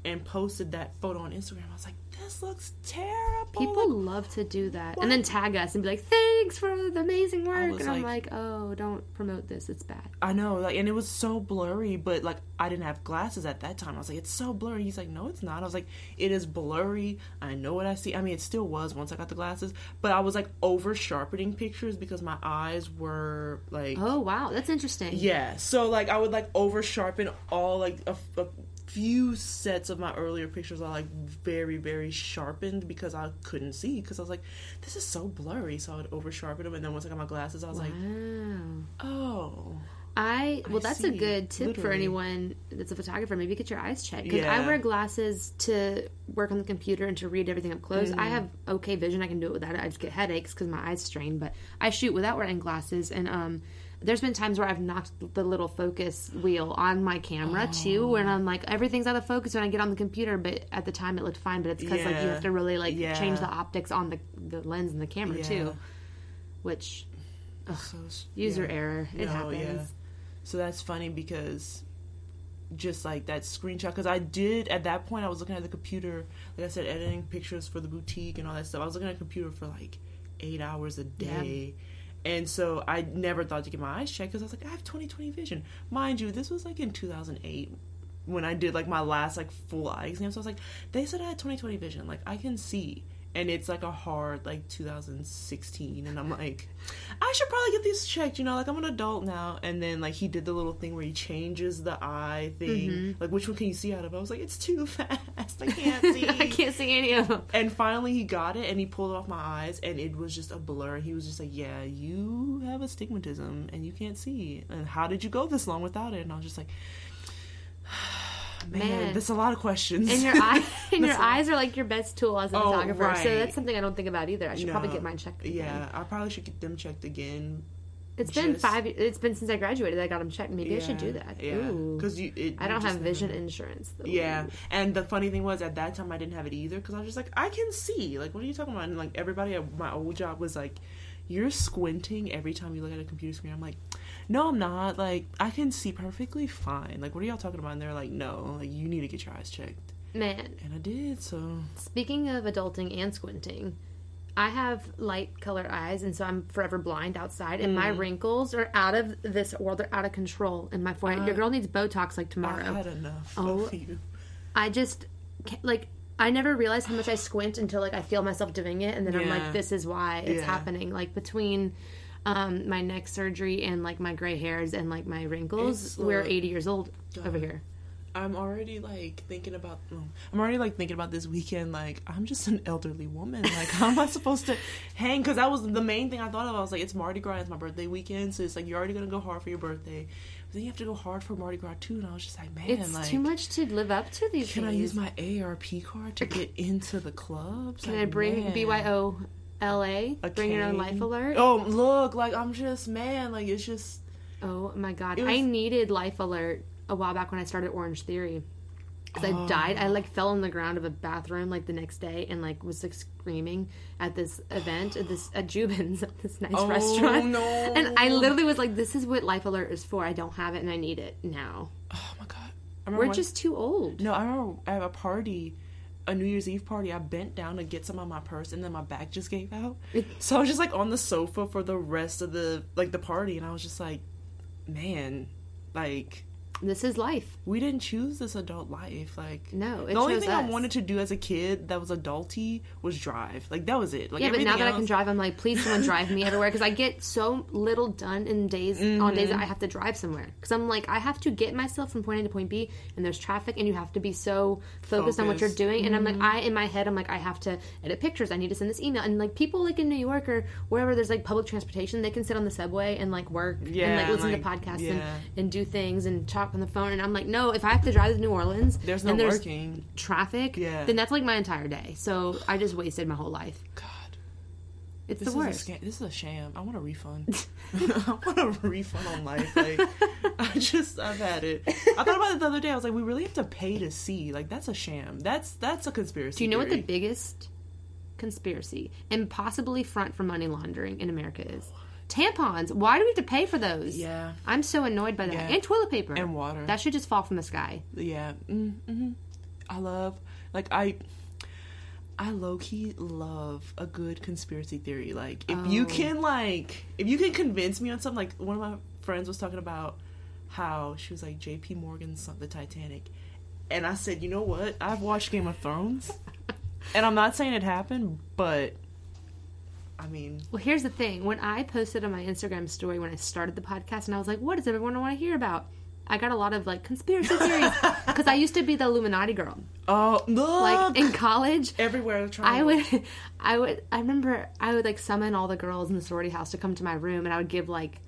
[SPEAKER 2] and posted that photo on Instagram. I was like, this looks terrible.
[SPEAKER 1] People love to do that and then tag us and be like, "Thanks for the amazing work." And I'm
[SPEAKER 2] like-
[SPEAKER 1] like, "Oh, don't promote this; it's bad."
[SPEAKER 2] I know, like, and it was so blurry, but like, I didn't have glasses at that time. I was like, it's so blurry. He's like, no, it's not. I was like, it is blurry. I know what I see. I mean, it still was once I got the glasses, but I was like over sharpening pictures because my eyes were like,
[SPEAKER 1] Oh wow, that's interesting.
[SPEAKER 2] yeah. So like, I would like over sharpen all like a, a few sets of my earlier pictures are like very very sharpened because I couldn't see because I was like, this is so blurry. So I would over sharpen them, and then once I got my glasses, I was like, oh.
[SPEAKER 1] I well,
[SPEAKER 2] I
[SPEAKER 1] that's a good tip for anyone that's a photographer. Maybe get your eyes checked because I wear glasses to work on the computer and to read everything up close.
[SPEAKER 2] Mm-hmm.
[SPEAKER 1] I have okay vision; I can do it without it. I just get headaches because my eyes strain. But I shoot without wearing glasses, and um, there's been times where I've knocked the little focus wheel on my camera too, where
[SPEAKER 2] Oh.
[SPEAKER 1] I'm like everything's out of focus when I get on the computer. But at the time, it looked fine. But it's because like you have to really like
[SPEAKER 2] Yeah.
[SPEAKER 1] change the optics on the the lens and the camera
[SPEAKER 2] Yeah.
[SPEAKER 1] too, which
[SPEAKER 2] So,
[SPEAKER 1] user
[SPEAKER 2] yeah.
[SPEAKER 1] error. It
[SPEAKER 2] No,
[SPEAKER 1] happens.
[SPEAKER 2] yeah. So that's funny because just like that screenshot, because I did at that point, I was looking at the computer, like I said, editing pictures for the boutique and all that stuff. I was looking at the computer for like eight hours a day. And so I never thought to get my eyes checked because I was like, I have 20/20 vision. Mind you, this was like in 2008 when I did like my last like full eye exam. So I was like, they said I had 20/20 vision. Like I can see. And it's like a hard like 2016 and i'm like i should probably get these checked you know like i'm an adult now and then like he did the little thing where he changes the eye thing.
[SPEAKER 1] Mm-hmm.
[SPEAKER 2] like which one can you see out of? I was like it's too fast. I can't see.
[SPEAKER 1] I can't see any of them.
[SPEAKER 2] and finally he got it and he pulled it off my eyes and it was just a blur. He was just like yeah you have astigmatism and you can't see. And how did you go this long without it? And i was just like Oh, man,
[SPEAKER 1] Man.
[SPEAKER 2] that's a lot of questions
[SPEAKER 1] And your eye, and your eyes are like your best tool as a
[SPEAKER 2] Oh,
[SPEAKER 1] photographer.
[SPEAKER 2] right.
[SPEAKER 1] So that's something I don't think about either. I should probably get mine checked. Again.
[SPEAKER 2] yeah i probably should get them checked again
[SPEAKER 1] It's been five. It's been since I graduated. I got them checked. Maybe I should do that.
[SPEAKER 2] Yeah, because you. It,
[SPEAKER 1] I don't have vision insurance. Though.
[SPEAKER 2] Yeah, and the funny thing was at that time I didn't have it either because I was just like I can see. Like, what are you talking about? And like everybody at my old job was like, "You're squinting every time you look at a computer screen." I'm like, "No, I'm not. Like, I can see perfectly fine. Like, what are y'all talking about?" And they're like, "No, like you need to get your eyes checked."
[SPEAKER 1] Man,
[SPEAKER 2] And I did. So
[SPEAKER 1] speaking of adulting and squinting, I have light colored eyes, and so I'm forever blind outside, and
[SPEAKER 2] Mm.
[SPEAKER 1] my wrinkles are out of this world. They're out of control in my forehead. Your girl needs Botox like tomorrow.
[SPEAKER 2] I've had enough
[SPEAKER 1] Oh.
[SPEAKER 2] of you.
[SPEAKER 1] I just like. I never realized how much I squint until like I feel myself doing it, and then I'm like, "This is why it's
[SPEAKER 2] Yeah.
[SPEAKER 1] happening." Like between um, my neck surgery and like my gray hairs and like my wrinkles,
[SPEAKER 2] It's,
[SPEAKER 1] we're
[SPEAKER 2] uh,
[SPEAKER 1] 80 years old over here.
[SPEAKER 2] I'm already like thinking about. I'm already like thinking about this weekend. Like I'm just an elderly woman. Like how am I supposed to hang? Because that was the main thing I thought of. I was like, it's Mardi Gras. It's my birthday weekend, so it's like you're already gonna go hard for your birthday. But then you have to go hard for Mardi Gras too. And I was just like, man,
[SPEAKER 1] It's
[SPEAKER 2] like
[SPEAKER 1] too much to live up to these
[SPEAKER 2] can I use my ARP card to get into the clubs?
[SPEAKER 1] Can
[SPEAKER 2] Like,
[SPEAKER 1] I bring
[SPEAKER 2] man.
[SPEAKER 1] BYO LA?
[SPEAKER 2] A
[SPEAKER 1] Bring your own life alert?
[SPEAKER 2] Oh look, like I'm just man. Like it's just
[SPEAKER 1] Oh my god.
[SPEAKER 2] Was-
[SPEAKER 1] I needed life alert a while back when I started Orange Theory. Because
[SPEAKER 2] Oh.
[SPEAKER 1] I died. I like fell on the ground of a bathroom like the next day and like was like screaming at this event at this at Juban's at this nice
[SPEAKER 2] oh
[SPEAKER 1] restaurant.
[SPEAKER 2] no.
[SPEAKER 1] And I literally was like, "This is what life alert is for. I don't have it, and I need it now.
[SPEAKER 2] oh my god.
[SPEAKER 1] We're
[SPEAKER 2] one-
[SPEAKER 1] just too old."
[SPEAKER 2] No, I remember at a party, a New Year's Eve party, I bent down to get some of my purse and then my back just gave out. So I was just like on the sofa for the rest of the like the party and I was just like, man, like
[SPEAKER 1] This is life.
[SPEAKER 2] we didn't choose this adult life. Like
[SPEAKER 1] No, it
[SPEAKER 2] the only
[SPEAKER 1] chose
[SPEAKER 2] thing I wanted to do as a kid that was adulty was drive. Like that was it. Like
[SPEAKER 1] Yeah, but now that I can drive, I'm like, please, someone drive me everywhere because I get so little done in days on days
[SPEAKER 2] Mm-hmm.
[SPEAKER 1] that I have to drive somewhere. Because I'm like, I have to get myself from point A to point B, and there's traffic, and you have to be so focused on what you're
[SPEAKER 2] Focused. Mm-hmm.
[SPEAKER 1] doing. And I'm like, I in my head, I'm like, I have to edit pictures. I need to send this email, and like people like in New York or wherever there's like public transportation, they can sit on the subway and like work and
[SPEAKER 2] Yeah,
[SPEAKER 1] like listen
[SPEAKER 2] like,
[SPEAKER 1] to podcasts and, and do things and talk on the phone. And I'm like, no, if I have to drive to New Orleans,
[SPEAKER 2] There's no
[SPEAKER 1] and there's
[SPEAKER 2] working.
[SPEAKER 1] traffic,
[SPEAKER 2] Yeah.
[SPEAKER 1] then that's like my entire day. So I just wasted my whole life.
[SPEAKER 2] God.
[SPEAKER 1] It's
[SPEAKER 2] This
[SPEAKER 1] the
[SPEAKER 2] is
[SPEAKER 1] worst.
[SPEAKER 2] scam. This is a sham. I want a refund. I want a refund on life. Like, I just, I've had it. I thought about it the other day. I was like, we really have to pay to see. Like, that's a sham. That's that's a conspiracy.
[SPEAKER 1] Do you know what the biggest conspiracy and possibly front for money laundering in America is? Tampons. Why do we have to pay for those?
[SPEAKER 2] Yeah,
[SPEAKER 1] I'm so annoyed by that.
[SPEAKER 2] Yeah.
[SPEAKER 1] And toilet paper.
[SPEAKER 2] and water.
[SPEAKER 1] That should just fall from the sky.
[SPEAKER 2] yeah. Mm-hmm. I love, like, I. I low key love a good conspiracy theory. Like, if you
[SPEAKER 1] Oh.
[SPEAKER 2] can, like, if you can convince me on something, like, one of my friends was talking about how she was like, JP Morgan sunk the Titanic. And I said, you know what? I've watched Game of Thrones. and I'm not saying it happened, but I mean,
[SPEAKER 1] Well, here's the thing. When I posted on my Instagram story when I started the podcast, and I was like, "What does everyone want to hear about?" I got a lot of like conspiracy theories because I used to be the Illuminati girl.
[SPEAKER 2] oh, look!
[SPEAKER 1] Like in college,
[SPEAKER 2] everywhere.
[SPEAKER 1] I would, I would, I remember I would like summon all the girls in the sorority house to come to my room, and I would give like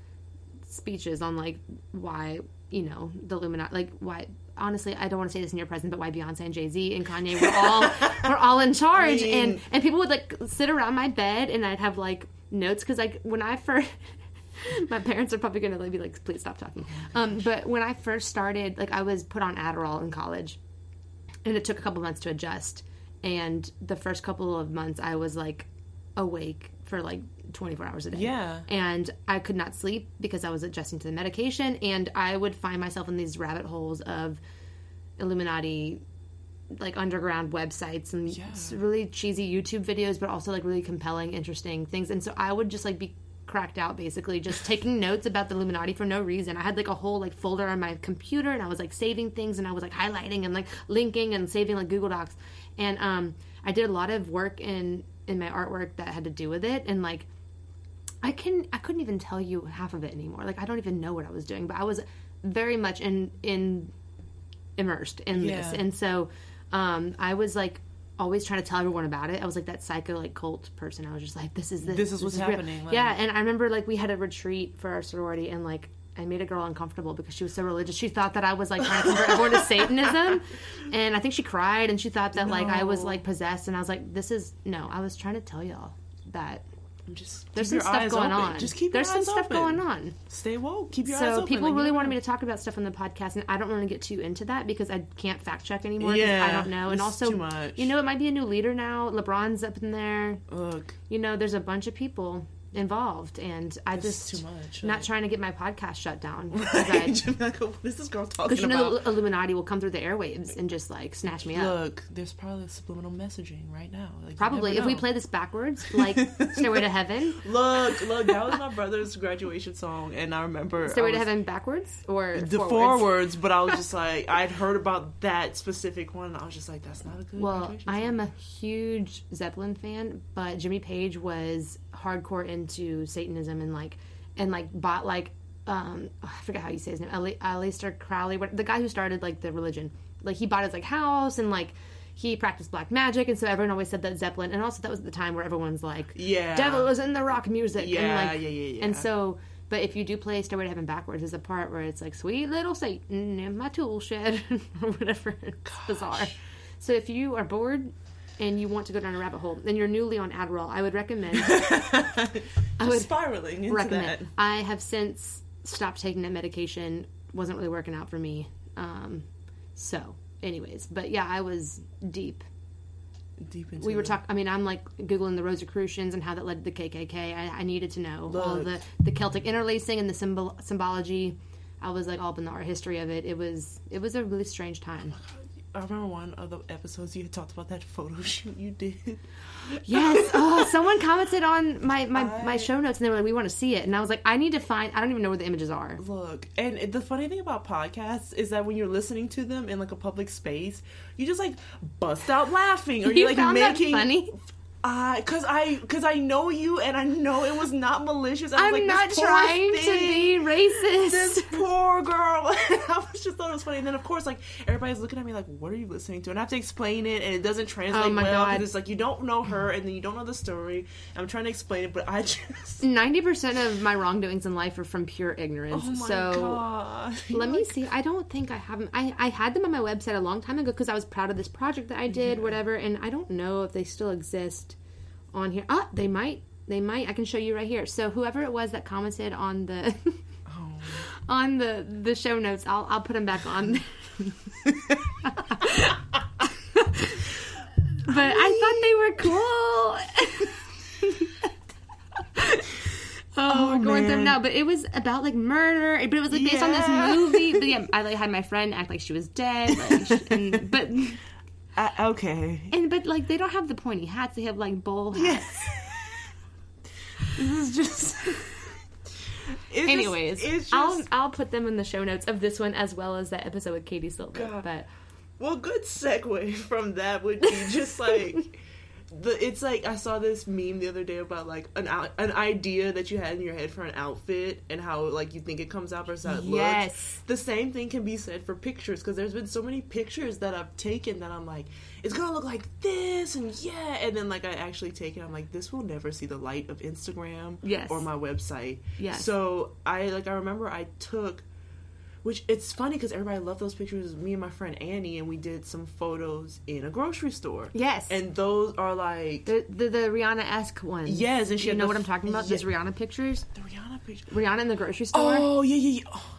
[SPEAKER 1] speeches on like why you know the Illuminati, like why. Honestly, I don't want to say this in your presence, but why Beyonce and Jay Z and Kanye were all were all in charge,
[SPEAKER 2] mean-
[SPEAKER 1] and and people would like sit around my bed, and I'd have like notes because like when I first. My parents are probably gonna like, be like, "Please stop talking." Um, but when I first started, like, I was put on Adderall in college, and it took a couple months to adjust and the first couple of months i was like awake for like 24 hours a day
[SPEAKER 2] Yeah.
[SPEAKER 1] and i could not sleep because i was adjusting to the medication and i would find myself in these rabbit holes of illuminati like underground websites and
[SPEAKER 2] Yeah.
[SPEAKER 1] really cheesy youtube videos but also like really compelling interesting things and so i would just like be cracked out basically just taking notes about the illuminati for no reason i had like a whole like folder on my computer and i was like saving things and i was like highlighting and like linking and saving like google docs and um I did a lot of work in in my artwork that had to do with it, and like I can I couldn't even tell you half of it anymore. Like I don't even know what I was doing, but I was very much in in immersed in this, and so um, I was like always trying to tell everyone about it. I was like that psycho like cult person. I was just like, this is this,
[SPEAKER 2] This is what's
[SPEAKER 1] real.
[SPEAKER 2] happening, like-
[SPEAKER 1] yeah, and I remember like we had a retreat for our sorority, and like I made a girl uncomfortable because she was so religious. She thought that I was like trying to convert everyone to Satanism, and I think she cried and she thought that like I was like possessed, and I was like, this is no. I was trying to tell y'all that
[SPEAKER 2] Just
[SPEAKER 1] there's
[SPEAKER 2] keep
[SPEAKER 1] some
[SPEAKER 2] your
[SPEAKER 1] stuff
[SPEAKER 2] eyes
[SPEAKER 1] going
[SPEAKER 2] open.
[SPEAKER 1] on.
[SPEAKER 2] Just keep
[SPEAKER 1] there's some stuff
[SPEAKER 2] open.
[SPEAKER 1] going on.
[SPEAKER 2] Stay woke. Keep your eyes open.
[SPEAKER 1] So people
[SPEAKER 2] like,
[SPEAKER 1] really wanted
[SPEAKER 2] know.
[SPEAKER 1] me to talk about stuff on the podcast, and I don't want to get too into that because I can't fact check anymore.
[SPEAKER 2] Yeah,
[SPEAKER 1] I don't know, and also you know it might be a new leader now. LeBron's up in there.
[SPEAKER 2] Look,
[SPEAKER 1] You know, there's a bunch of people involved, and I
[SPEAKER 2] it's
[SPEAKER 1] just
[SPEAKER 2] too much.
[SPEAKER 1] not trying to get my podcast shut down because
[SPEAKER 2] Right? like, what is this girl talking
[SPEAKER 1] because you know the Illuminati will come through the airwaves and just like snatch me up.
[SPEAKER 2] Look, there's probably subliminal messaging right now. Like,
[SPEAKER 1] Probably if we play this backwards, like Stairway to Heaven,
[SPEAKER 2] Look, look, that was my brother's graduation song, and I remember
[SPEAKER 1] Stairway
[SPEAKER 2] I
[SPEAKER 1] to Heaven backwards or
[SPEAKER 2] the
[SPEAKER 1] forwards?
[SPEAKER 2] forwards, but I was just like, I'd heard about that specific one, and I was just like, that's not a good.
[SPEAKER 1] Well, I
[SPEAKER 2] song.
[SPEAKER 1] am a huge Zeppelin fan, but Jimmy Page was hardcore into Satanism and like and like bought like um I forget how you say his name, Ali- Aleister Crowley, what the guy who started like the religion. Like he bought his like house and like he practiced black magic, and so everyone always said that Zeppelin. And also that was the time where everyone's like,
[SPEAKER 2] Yeah.
[SPEAKER 1] devil is in the rock music, and
[SPEAKER 2] Yeah,
[SPEAKER 1] like
[SPEAKER 2] yeah, yeah, yeah.
[SPEAKER 1] and so. But if you do play Stairway to Heaven backwards, there's a part where it's like "Sweet little Satan in my tool shed" or whatever. It's bizarre. So if you are bored and you want to go down a rabbit hole, then you're newly on Adderall, I would recommend.
[SPEAKER 2] Just
[SPEAKER 1] would
[SPEAKER 2] spiraling into
[SPEAKER 1] recommend.
[SPEAKER 2] that.
[SPEAKER 1] I have since stopped taking that medication. wasn't really working out for me. Um, so, anyways, but yeah, I was deep.
[SPEAKER 2] Deep into
[SPEAKER 1] We were talking. I mean, I'm like googling the Rosicrucians and how that led to the KKK. I, I needed to know all the the Celtic interlacing and the symbol symbology. I was like all up in the art history of it. It was it was a really strange time.
[SPEAKER 2] I remember one of the episodes you had talked about that photo shoot you did.
[SPEAKER 1] Yes. Oh, someone commented on my my, my show notes and they were like, "We want to see it," and I was like, "I need to find. I don't even know where the images are."
[SPEAKER 2] Look, and the funny thing about podcasts is that when you're listening to them in like a public space, you just like bust out laughing, or
[SPEAKER 1] You
[SPEAKER 2] you're like making
[SPEAKER 1] funny?
[SPEAKER 2] I, cause I, cause I know you, and I know it was not malicious. I was
[SPEAKER 1] I'm
[SPEAKER 2] like,
[SPEAKER 1] not trying to be racist.
[SPEAKER 2] This poor girl. I was just thought it was funny, and then of course, like everybody's looking at me like, "What are you listening to?" And I have to explain it, and it doesn't translate
[SPEAKER 1] Oh my
[SPEAKER 2] well
[SPEAKER 1] God.
[SPEAKER 2] because it's like you don't know her, and then you don't know the story. I'm trying to explain it, but I just,
[SPEAKER 1] Ninety percent of my wrongdoings in life are from pure ignorance.
[SPEAKER 2] oh my
[SPEAKER 1] so
[SPEAKER 2] god.
[SPEAKER 1] let me see. I don't think I have them. I I had them on my website a long time ago because I was proud of this project that I did, whatever. And I don't know if they still exist on here. Ah, they might. They might. I can show you right here. So whoever it was that commented on the
[SPEAKER 2] Oh.
[SPEAKER 1] on the the show notes, I'll I'll put them back on. but I thought they were cool. oh, we're going through them now, but it was about like murder, but it was like based on this movie. But yeah, I like had my friend act like she was dead, like, and, but
[SPEAKER 2] Uh, okay.
[SPEAKER 1] and but like they don't have the pointy hats; they have like bowl hats.
[SPEAKER 2] This is just. It's just-
[SPEAKER 1] Anyways,
[SPEAKER 2] it's just,
[SPEAKER 1] I'll I'll put them in the show notes of this one as well as that episode with Katie Silver.
[SPEAKER 2] God.
[SPEAKER 1] But
[SPEAKER 2] Well, good segue from that would be just like the. It's like I saw this meme the other day about like an out- an idea that you had in your head for an outfit and how like you think it comes out versus how it
[SPEAKER 1] Yes.
[SPEAKER 2] looks. The same thing can be said for pictures because there's been so many pictures that I've taken that I'm like, it's gonna look like this and yeah, and then like I actually take it, I'm like, this will never see the light of Instagram
[SPEAKER 1] Yes.
[SPEAKER 2] or my website.
[SPEAKER 1] Yes.
[SPEAKER 2] So I like I remember I took which it's funny because everybody loved those pictures. Me and my friend Annie, and we did some photos in a grocery store.
[SPEAKER 1] yes,
[SPEAKER 2] and those are like
[SPEAKER 1] the the, the Rihanna esque ones.
[SPEAKER 2] Yes, and she
[SPEAKER 1] you
[SPEAKER 2] had
[SPEAKER 1] know what I'm talking about?
[SPEAKER 2] yeah.
[SPEAKER 1] Those Rihanna pictures.
[SPEAKER 2] the Rihanna picture.
[SPEAKER 1] Rihanna in the grocery store.
[SPEAKER 2] Oh yeah, yeah, yeah. Oh,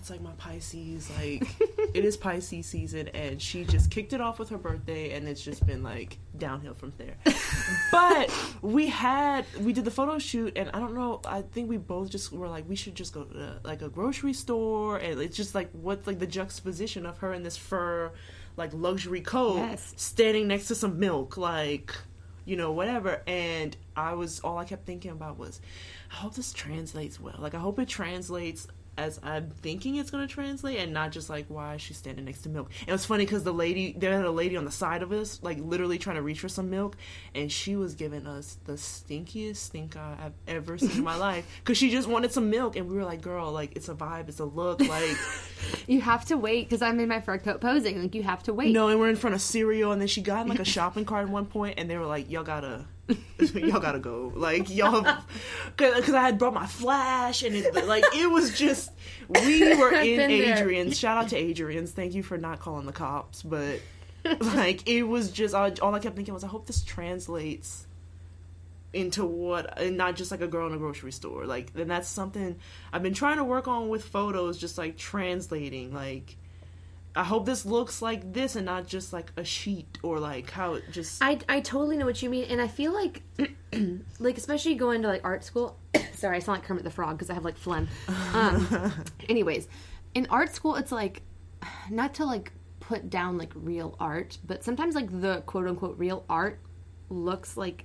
[SPEAKER 2] that's like my Pisces. Like it is Pisces season, and she just kicked it off with her birthday, and it's just been like downhill from there. but we had we did the photo shoot, and I don't know. I think we both just were like, we should just go to like a grocery store, and it's just like what's like the juxtaposition of her in this fur, like luxury coat,
[SPEAKER 1] Yes.
[SPEAKER 2] standing next to some milk, like you know, whatever. And I was all I kept thinking about was, I hope this translates well. Like I hope it translates as I'm thinking it's gonna translate, and not just like why is she standing next to milk. And it was funny because the lady, there had a lady on the side of us, like literally trying to reach for some milk, and she was giving us the stinkiest stink eye I've ever seen in my life because she just wanted some milk, and we were like, girl, like it's a vibe, it's a look, like.
[SPEAKER 1] You have to wait because I'm in my fur coat posing. Like you have to wait.
[SPEAKER 2] No, and we're in front of cereal, and then she got in like a shopping cart at one point, and they were like, "Y'all gotta, y'all gotta go." Like y'all, because I had brought my flash, and it, like it was just we were in. Adrian's. Shout out to Adrian's. Thank you for not calling the cops, but like it was just all, all I kept thinking was, I hope this translates into what and not just like a girl in a grocery store like and that's something i've been trying to work on with photos just like translating like i hope this looks like this and not just like a sheet or like how it just
[SPEAKER 1] I, I totally know what you mean, and I feel like, like especially going to like art school. sorry, I sound like Kermit the Frog because I have like phlegm. Um, anyways, in art school, it's like not to like put down like real art, but sometimes like the quote unquote real art looks like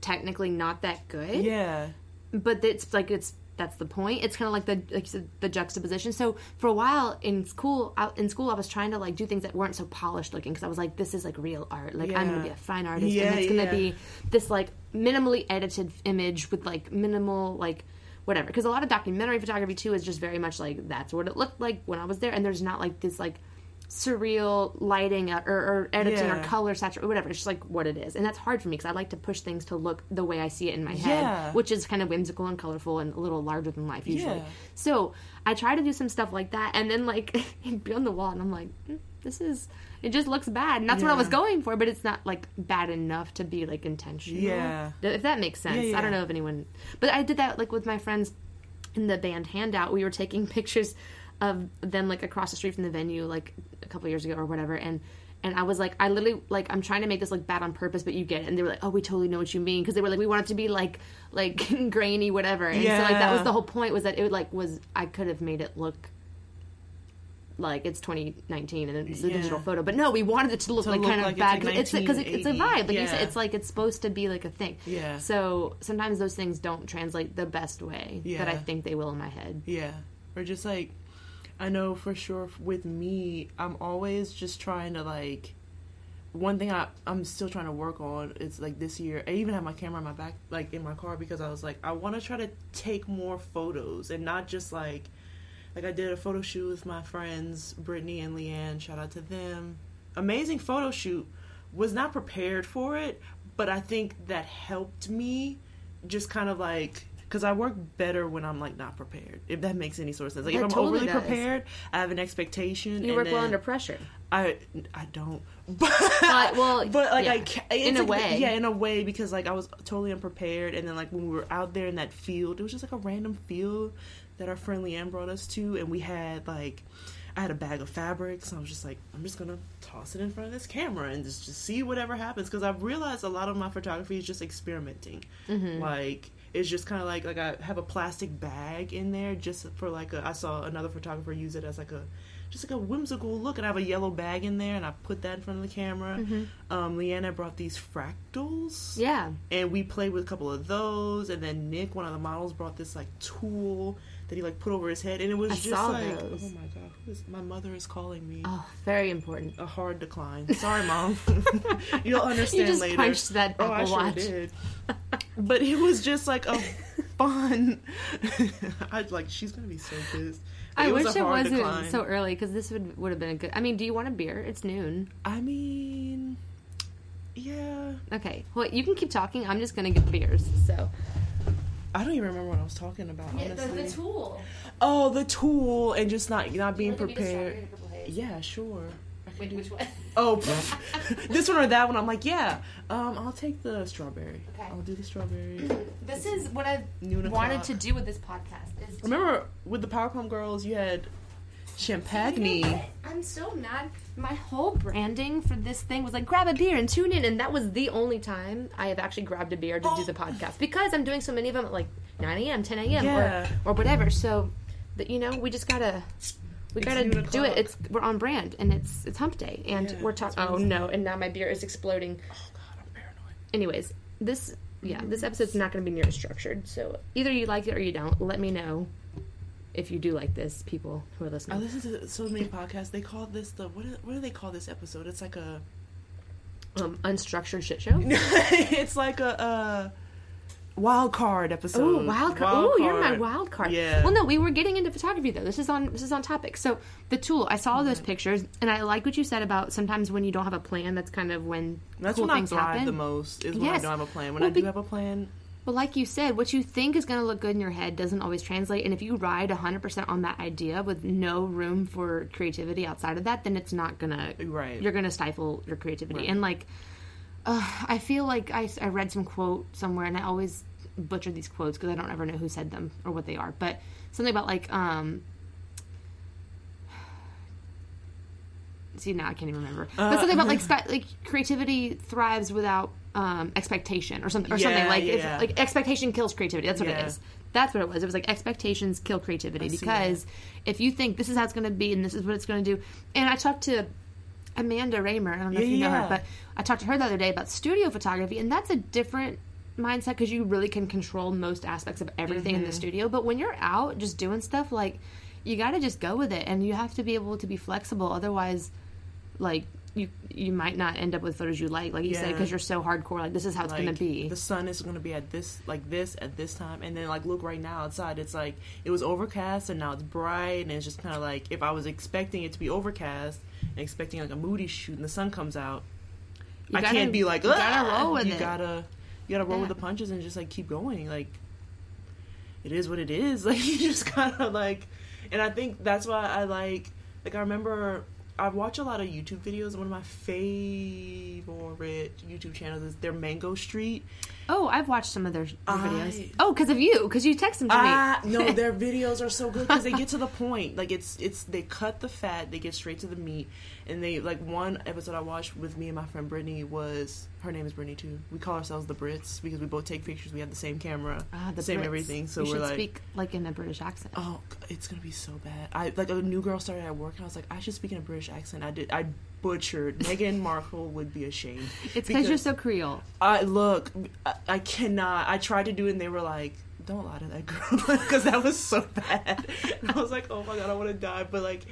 [SPEAKER 1] technically not that good.
[SPEAKER 2] yeah
[SPEAKER 1] but it's like it's that's the point. It's kind of like the like said, the juxtaposition. So for a while in school, out in school, I was trying to like do things that weren't so polished looking because I was like, this is like real art. Like I'm gonna be a fine artist,
[SPEAKER 2] Yeah,
[SPEAKER 1] and it's gonna
[SPEAKER 2] yeah.
[SPEAKER 1] be this like minimally edited image with like minimal like whatever. Because a lot of documentary photography too is just very much like that's what it looked like when I was there, and there's not like this like surreal lighting or, or editing or color saturation or whatever. It's just like what it is, and that's hard for me because I like to push things to look the way I see it in my head,
[SPEAKER 2] Yeah.
[SPEAKER 1] which is kind of whimsical and colorful and a little larger than life usually.
[SPEAKER 2] Yeah.
[SPEAKER 1] So I try to do some stuff like that, and then like be on the wall, and I'm like, "Mm, this is it just looks bad, and that's what I was going for, but it's not like bad enough to be like intentional.
[SPEAKER 2] Yeah.
[SPEAKER 1] if that makes sense.
[SPEAKER 2] Yeah,
[SPEAKER 1] I don't know if anyone, but I did that like with my friends in the band handout. We were taking pictures of them like across the street from the venue like a couple years ago or whatever, and. And I was like, I literally like, I'm trying to make this look bad on purpose, but you get it. And they were like, oh, we totally know what you mean because they were like, we want it to be like, like grainy, whatever. And so like that was the whole point was that it would like was I could have made it look like it's 2019 and it's a
[SPEAKER 2] Yeah.
[SPEAKER 1] digital photo, but no, we wanted it to look
[SPEAKER 2] To
[SPEAKER 1] like
[SPEAKER 2] look
[SPEAKER 1] kind of
[SPEAKER 2] like it's
[SPEAKER 1] bad
[SPEAKER 2] like
[SPEAKER 1] it's because it's a vibe. Like you said,
[SPEAKER 2] Yeah.
[SPEAKER 1] it's like it's supposed to be like a thing.
[SPEAKER 2] Yeah.
[SPEAKER 1] So sometimes those things don't translate the best way that I think they will in my head.
[SPEAKER 2] Yeah. Or just like, I know for sure with me, I'm always just trying to like. One thing I I'm still trying to work on is like this year. I even have my camera in my back, like in my car, because I was like, I want to try to take more photos and not just like, like I did a photo shoot with my friends Brittany and Leanne. Shout out to them. Amazing photo shoot. Was not prepared for it, but I think that helped me just kind of like because I work better when I'm like not prepared. If that makes any sort of sense. Like
[SPEAKER 1] That
[SPEAKER 2] if I'm
[SPEAKER 1] totally
[SPEAKER 2] overly
[SPEAKER 1] does.
[SPEAKER 2] prepared, I have an expectation.
[SPEAKER 1] You work well under pressure.
[SPEAKER 2] I I don't. But,
[SPEAKER 1] But, well,
[SPEAKER 2] but like I
[SPEAKER 1] yeah.
[SPEAKER 2] ca-
[SPEAKER 1] In a
[SPEAKER 2] like-
[SPEAKER 1] way.
[SPEAKER 2] yeah, in a way because like I was totally unprepared, and then like when we were out there in that field, it was just like a random field that our friend Leanne brought us to, and we had like. I had a bag of fabric, so I was just like, I'm just gonna toss it in front of this camera and just, just see whatever happens. Because I've realized a lot of my photography is just experimenting.
[SPEAKER 1] Mm-hmm.
[SPEAKER 2] Like it's just kind of like like I have a plastic bag in there just for like a. I saw another photographer use it as like a just like a whimsical look, and I have a yellow bag in there, and I put that in front of the camera. Um, Leanne brought these fractals,
[SPEAKER 1] Yeah.
[SPEAKER 2] and we played with a couple of those, and then Nick, one of the models, brought this like tool that he like put over his head, and it was
[SPEAKER 1] I
[SPEAKER 2] just like,
[SPEAKER 1] those.
[SPEAKER 2] oh my god, who is, my mother is calling me.
[SPEAKER 1] Oh, very important.
[SPEAKER 2] A hard decline. Sorry, mom. You'll understand
[SPEAKER 1] You just
[SPEAKER 2] later.
[SPEAKER 1] punched that
[SPEAKER 2] oh, I
[SPEAKER 1] Apple
[SPEAKER 2] sure
[SPEAKER 1] Watch.
[SPEAKER 2] did. But it was just like a fun. I'd like she's gonna be so pissed.
[SPEAKER 1] I wish it wasn't
[SPEAKER 2] decline.
[SPEAKER 1] so early because this would would have been a good. I mean, do you want a beer? It's noon.
[SPEAKER 2] I mean, yeah.
[SPEAKER 1] Okay. Well, you can keep talking. I'm just gonna get beers. So.
[SPEAKER 2] I don't even remember what I was talking about. honestly.
[SPEAKER 1] The tool.
[SPEAKER 2] Oh, the tool and just not not being prepared. Yeah, sure.
[SPEAKER 1] Wait, which one?
[SPEAKER 2] Oh, this one or that one? I'm like, yeah. Um, I'll take the strawberry.
[SPEAKER 1] Okay.
[SPEAKER 2] I'll do the strawberry.
[SPEAKER 1] This is what I wanted to do with this podcast. Is
[SPEAKER 2] Remember with the Power Pump Girls, you had champagne.
[SPEAKER 1] I'm so not. My whole branding for this thing was like grab a beer and tune in, and that was the only time I have actually grabbed a beer to do the oh. podcast because I'm doing so many of them at like 9 a.m., 10 a.m.
[SPEAKER 2] Yeah.
[SPEAKER 1] or or whatever. So, that you know, we just gotta. We gotta
[SPEAKER 2] noon
[SPEAKER 1] do it. It's we're on brand, and it's it's hump day, and
[SPEAKER 2] Yeah,
[SPEAKER 1] we're talking. Oh no! And now my beer is exploding.
[SPEAKER 2] Oh god, I'm paranoid.
[SPEAKER 1] Anyways, this yeah, this episode's not going to be near as structured. So either you like it or you don't. Let me know if you do like this, people who are
[SPEAKER 2] I
[SPEAKER 1] listening.
[SPEAKER 2] listen to so many podcasts. They call this the what? Do, what do they call this episode? It's like a.
[SPEAKER 1] Um, unstructured shit show.
[SPEAKER 2] it's like a, uh wild card episode.
[SPEAKER 1] Oh, wild card! Oh, you're my wild card.
[SPEAKER 2] Yeah.
[SPEAKER 1] Well, no, we were getting into photography though. This is on this is on topic. So the tool, I saw those pictures, and I like what you said about sometimes when you don't have a plan. That's kind of when
[SPEAKER 2] That's
[SPEAKER 1] cool
[SPEAKER 2] when I
[SPEAKER 1] things
[SPEAKER 2] thrive
[SPEAKER 1] happen.
[SPEAKER 2] the most. Is when I don't have a plan. When
[SPEAKER 1] Well,
[SPEAKER 2] I do
[SPEAKER 1] be-
[SPEAKER 2] have a plan,
[SPEAKER 1] But like you said, what you think is going to look good in your head doesn't always translate. And if you ride 100% on that idea with no room for creativity outside of that, then it's not going to,
[SPEAKER 2] Right.
[SPEAKER 1] you're going to stifle your creativity.
[SPEAKER 2] Right.
[SPEAKER 1] And like, uh, I feel like I, I read some quote somewhere, and I always butcher these quotes because I don't ever know who said them or what they are. But something about like, um, see now I can't even remember. but
[SPEAKER 2] Uh,
[SPEAKER 1] something about like spe- like creativity thrives without um, expectation or something or something
[SPEAKER 2] Yeah,
[SPEAKER 1] like it's
[SPEAKER 2] yeah.
[SPEAKER 1] like expectation kills creativity. That's what
[SPEAKER 2] Yeah.
[SPEAKER 1] it is. That's what it was. It was like expectations kill creativity
[SPEAKER 2] I
[SPEAKER 1] because if you think this is how it's going to be and this is what it's going to do, and I talked to Amanda Raymer. I don't know if you know her, but I talked to her the other day about studio photography, and that's a different mindset because you really can control most aspects of everything in the
[SPEAKER 2] Mm-hmm.
[SPEAKER 1] studio. But when you're out just doing stuff, like you got to just go with it, and you have to be able to be flexible. Otherwise, like you you might not end up with photos you like, like you said, because you're so hardcore. Like this is how it's
[SPEAKER 2] like
[SPEAKER 1] going to be.
[SPEAKER 2] the sun is going to be at this like this at this time, and then like look right now outside. It's like it was overcast and now it's bright, and it's just kind of like if I was expecting it to be overcast and expecting like a moody shoot, and the sun comes out,
[SPEAKER 1] You
[SPEAKER 2] I
[SPEAKER 1] gotta-
[SPEAKER 2] can't be like
[SPEAKER 1] you gotta roll with
[SPEAKER 2] you
[SPEAKER 1] it.
[SPEAKER 2] gotta you gotta roll with the punches and just like keep going. Like it is what it is. Like you just gotta like, and I think that's why I like like I remember. I watch a lot of YouTube videos. One of my favorite YouTube channels is their Mango Street.
[SPEAKER 1] Oh, I've watched some of their, their
[SPEAKER 2] I-
[SPEAKER 1] videos. Oh, because of you, because you text them to me.
[SPEAKER 2] No, their videos are so good because they get to the point. Like it's it's they cut the fat, they get straight to the meat, and they like one episode I watched with me and my friend Brittany was her name is Brittany too. We call ourselves the Brits because we both take pictures. We have the same camera,
[SPEAKER 1] Ah, the
[SPEAKER 2] same
[SPEAKER 1] Brits.
[SPEAKER 2] everything. So we're
[SPEAKER 1] should
[SPEAKER 2] like,
[SPEAKER 1] speak like in a British accent.
[SPEAKER 2] oh, it's gonna be so bad. I like a new girl started at work, and I was like, I should speak in a British accent. I did. I butchered. Meghan Markle would be ashamed.
[SPEAKER 1] it's because you're so Creole.
[SPEAKER 2] I look, I, I cannot. I tried to do it, and they were like, "Don't lie to that girl," because that was so bad. I was like, "Oh my god, I want to die." But like,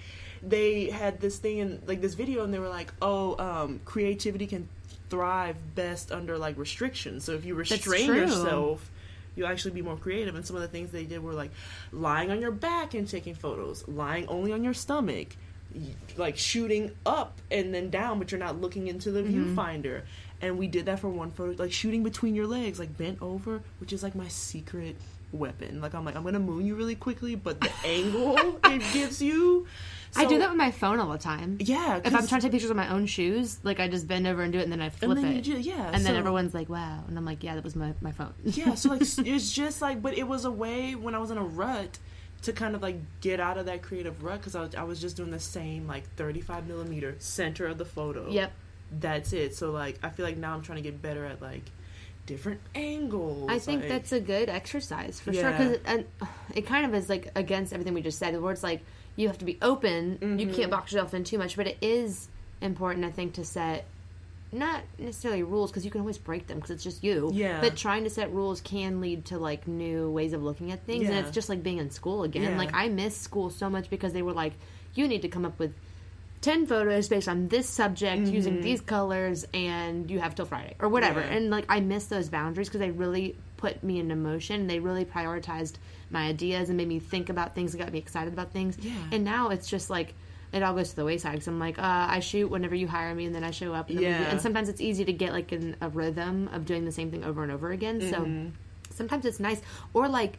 [SPEAKER 2] they had this thing in like this video, and they were like, "Oh, um, creativity can thrive best under like restrictions. So if you restrain yourself." You'll actually be more creative, and some of the things they did were like lying on your back and taking photos, lying only on your stomach, like shooting up and then down, but you're not looking into the viewfinder. And we did that for one photo, like shooting between your legs, like bent over, which is like my secret weapon. Like I'm like I'm gonna moon you really quickly, but the angle it gives you.
[SPEAKER 1] I do that with my phone all the time.
[SPEAKER 2] Yeah,
[SPEAKER 1] If I'm trying to take pictures of my own shoes, like I just bend over and do it, and then I flip
[SPEAKER 2] and then
[SPEAKER 1] it,
[SPEAKER 2] yeah,
[SPEAKER 1] and then everyone's like, "Wow!" And I'm like, "Yeah, that was my my phone."
[SPEAKER 2] yeah so like it's just like but it was a way when i was in a rut to kind of like get out of that creative rut because I was, I was just doing the same like 35 millimeter center of the photo
[SPEAKER 1] Yep.
[SPEAKER 2] that's it so like i feel like now i'm trying to get better at like different angles
[SPEAKER 1] I think
[SPEAKER 2] like-
[SPEAKER 1] that's a good exercise for sure because it, it kind of is like against everything we just said. Where it's like you have to be open, you
[SPEAKER 2] Mm-hmm.
[SPEAKER 1] can't box yourself in too much, but it is important, I think, to set not necessarily rules because you can always break them because it's just you.
[SPEAKER 2] Yeah.
[SPEAKER 1] But trying to set rules can lead to like new ways of looking at things, and it's just like being in school again.
[SPEAKER 2] Yeah.
[SPEAKER 1] Like I miss school so much because they were like, you need to come up with. 10 photos based on this subject
[SPEAKER 2] Mm-hmm.
[SPEAKER 1] using these colors and you have till friday or whatever
[SPEAKER 2] Yeah.
[SPEAKER 1] and like i miss those boundaries because they really put me into motion they really prioritized my ideas and made me think about things and got me excited about things
[SPEAKER 2] Yeah.
[SPEAKER 1] and now it's just like it all goes to the wayside because i'm like uh, i shoot whenever you hire me and then i show up and, then we do-
[SPEAKER 2] Yeah.
[SPEAKER 1] and sometimes it's easy to get like in a rhythm of doing the same thing over and over again so
[SPEAKER 2] Mm-hmm.
[SPEAKER 1] sometimes it's nice or like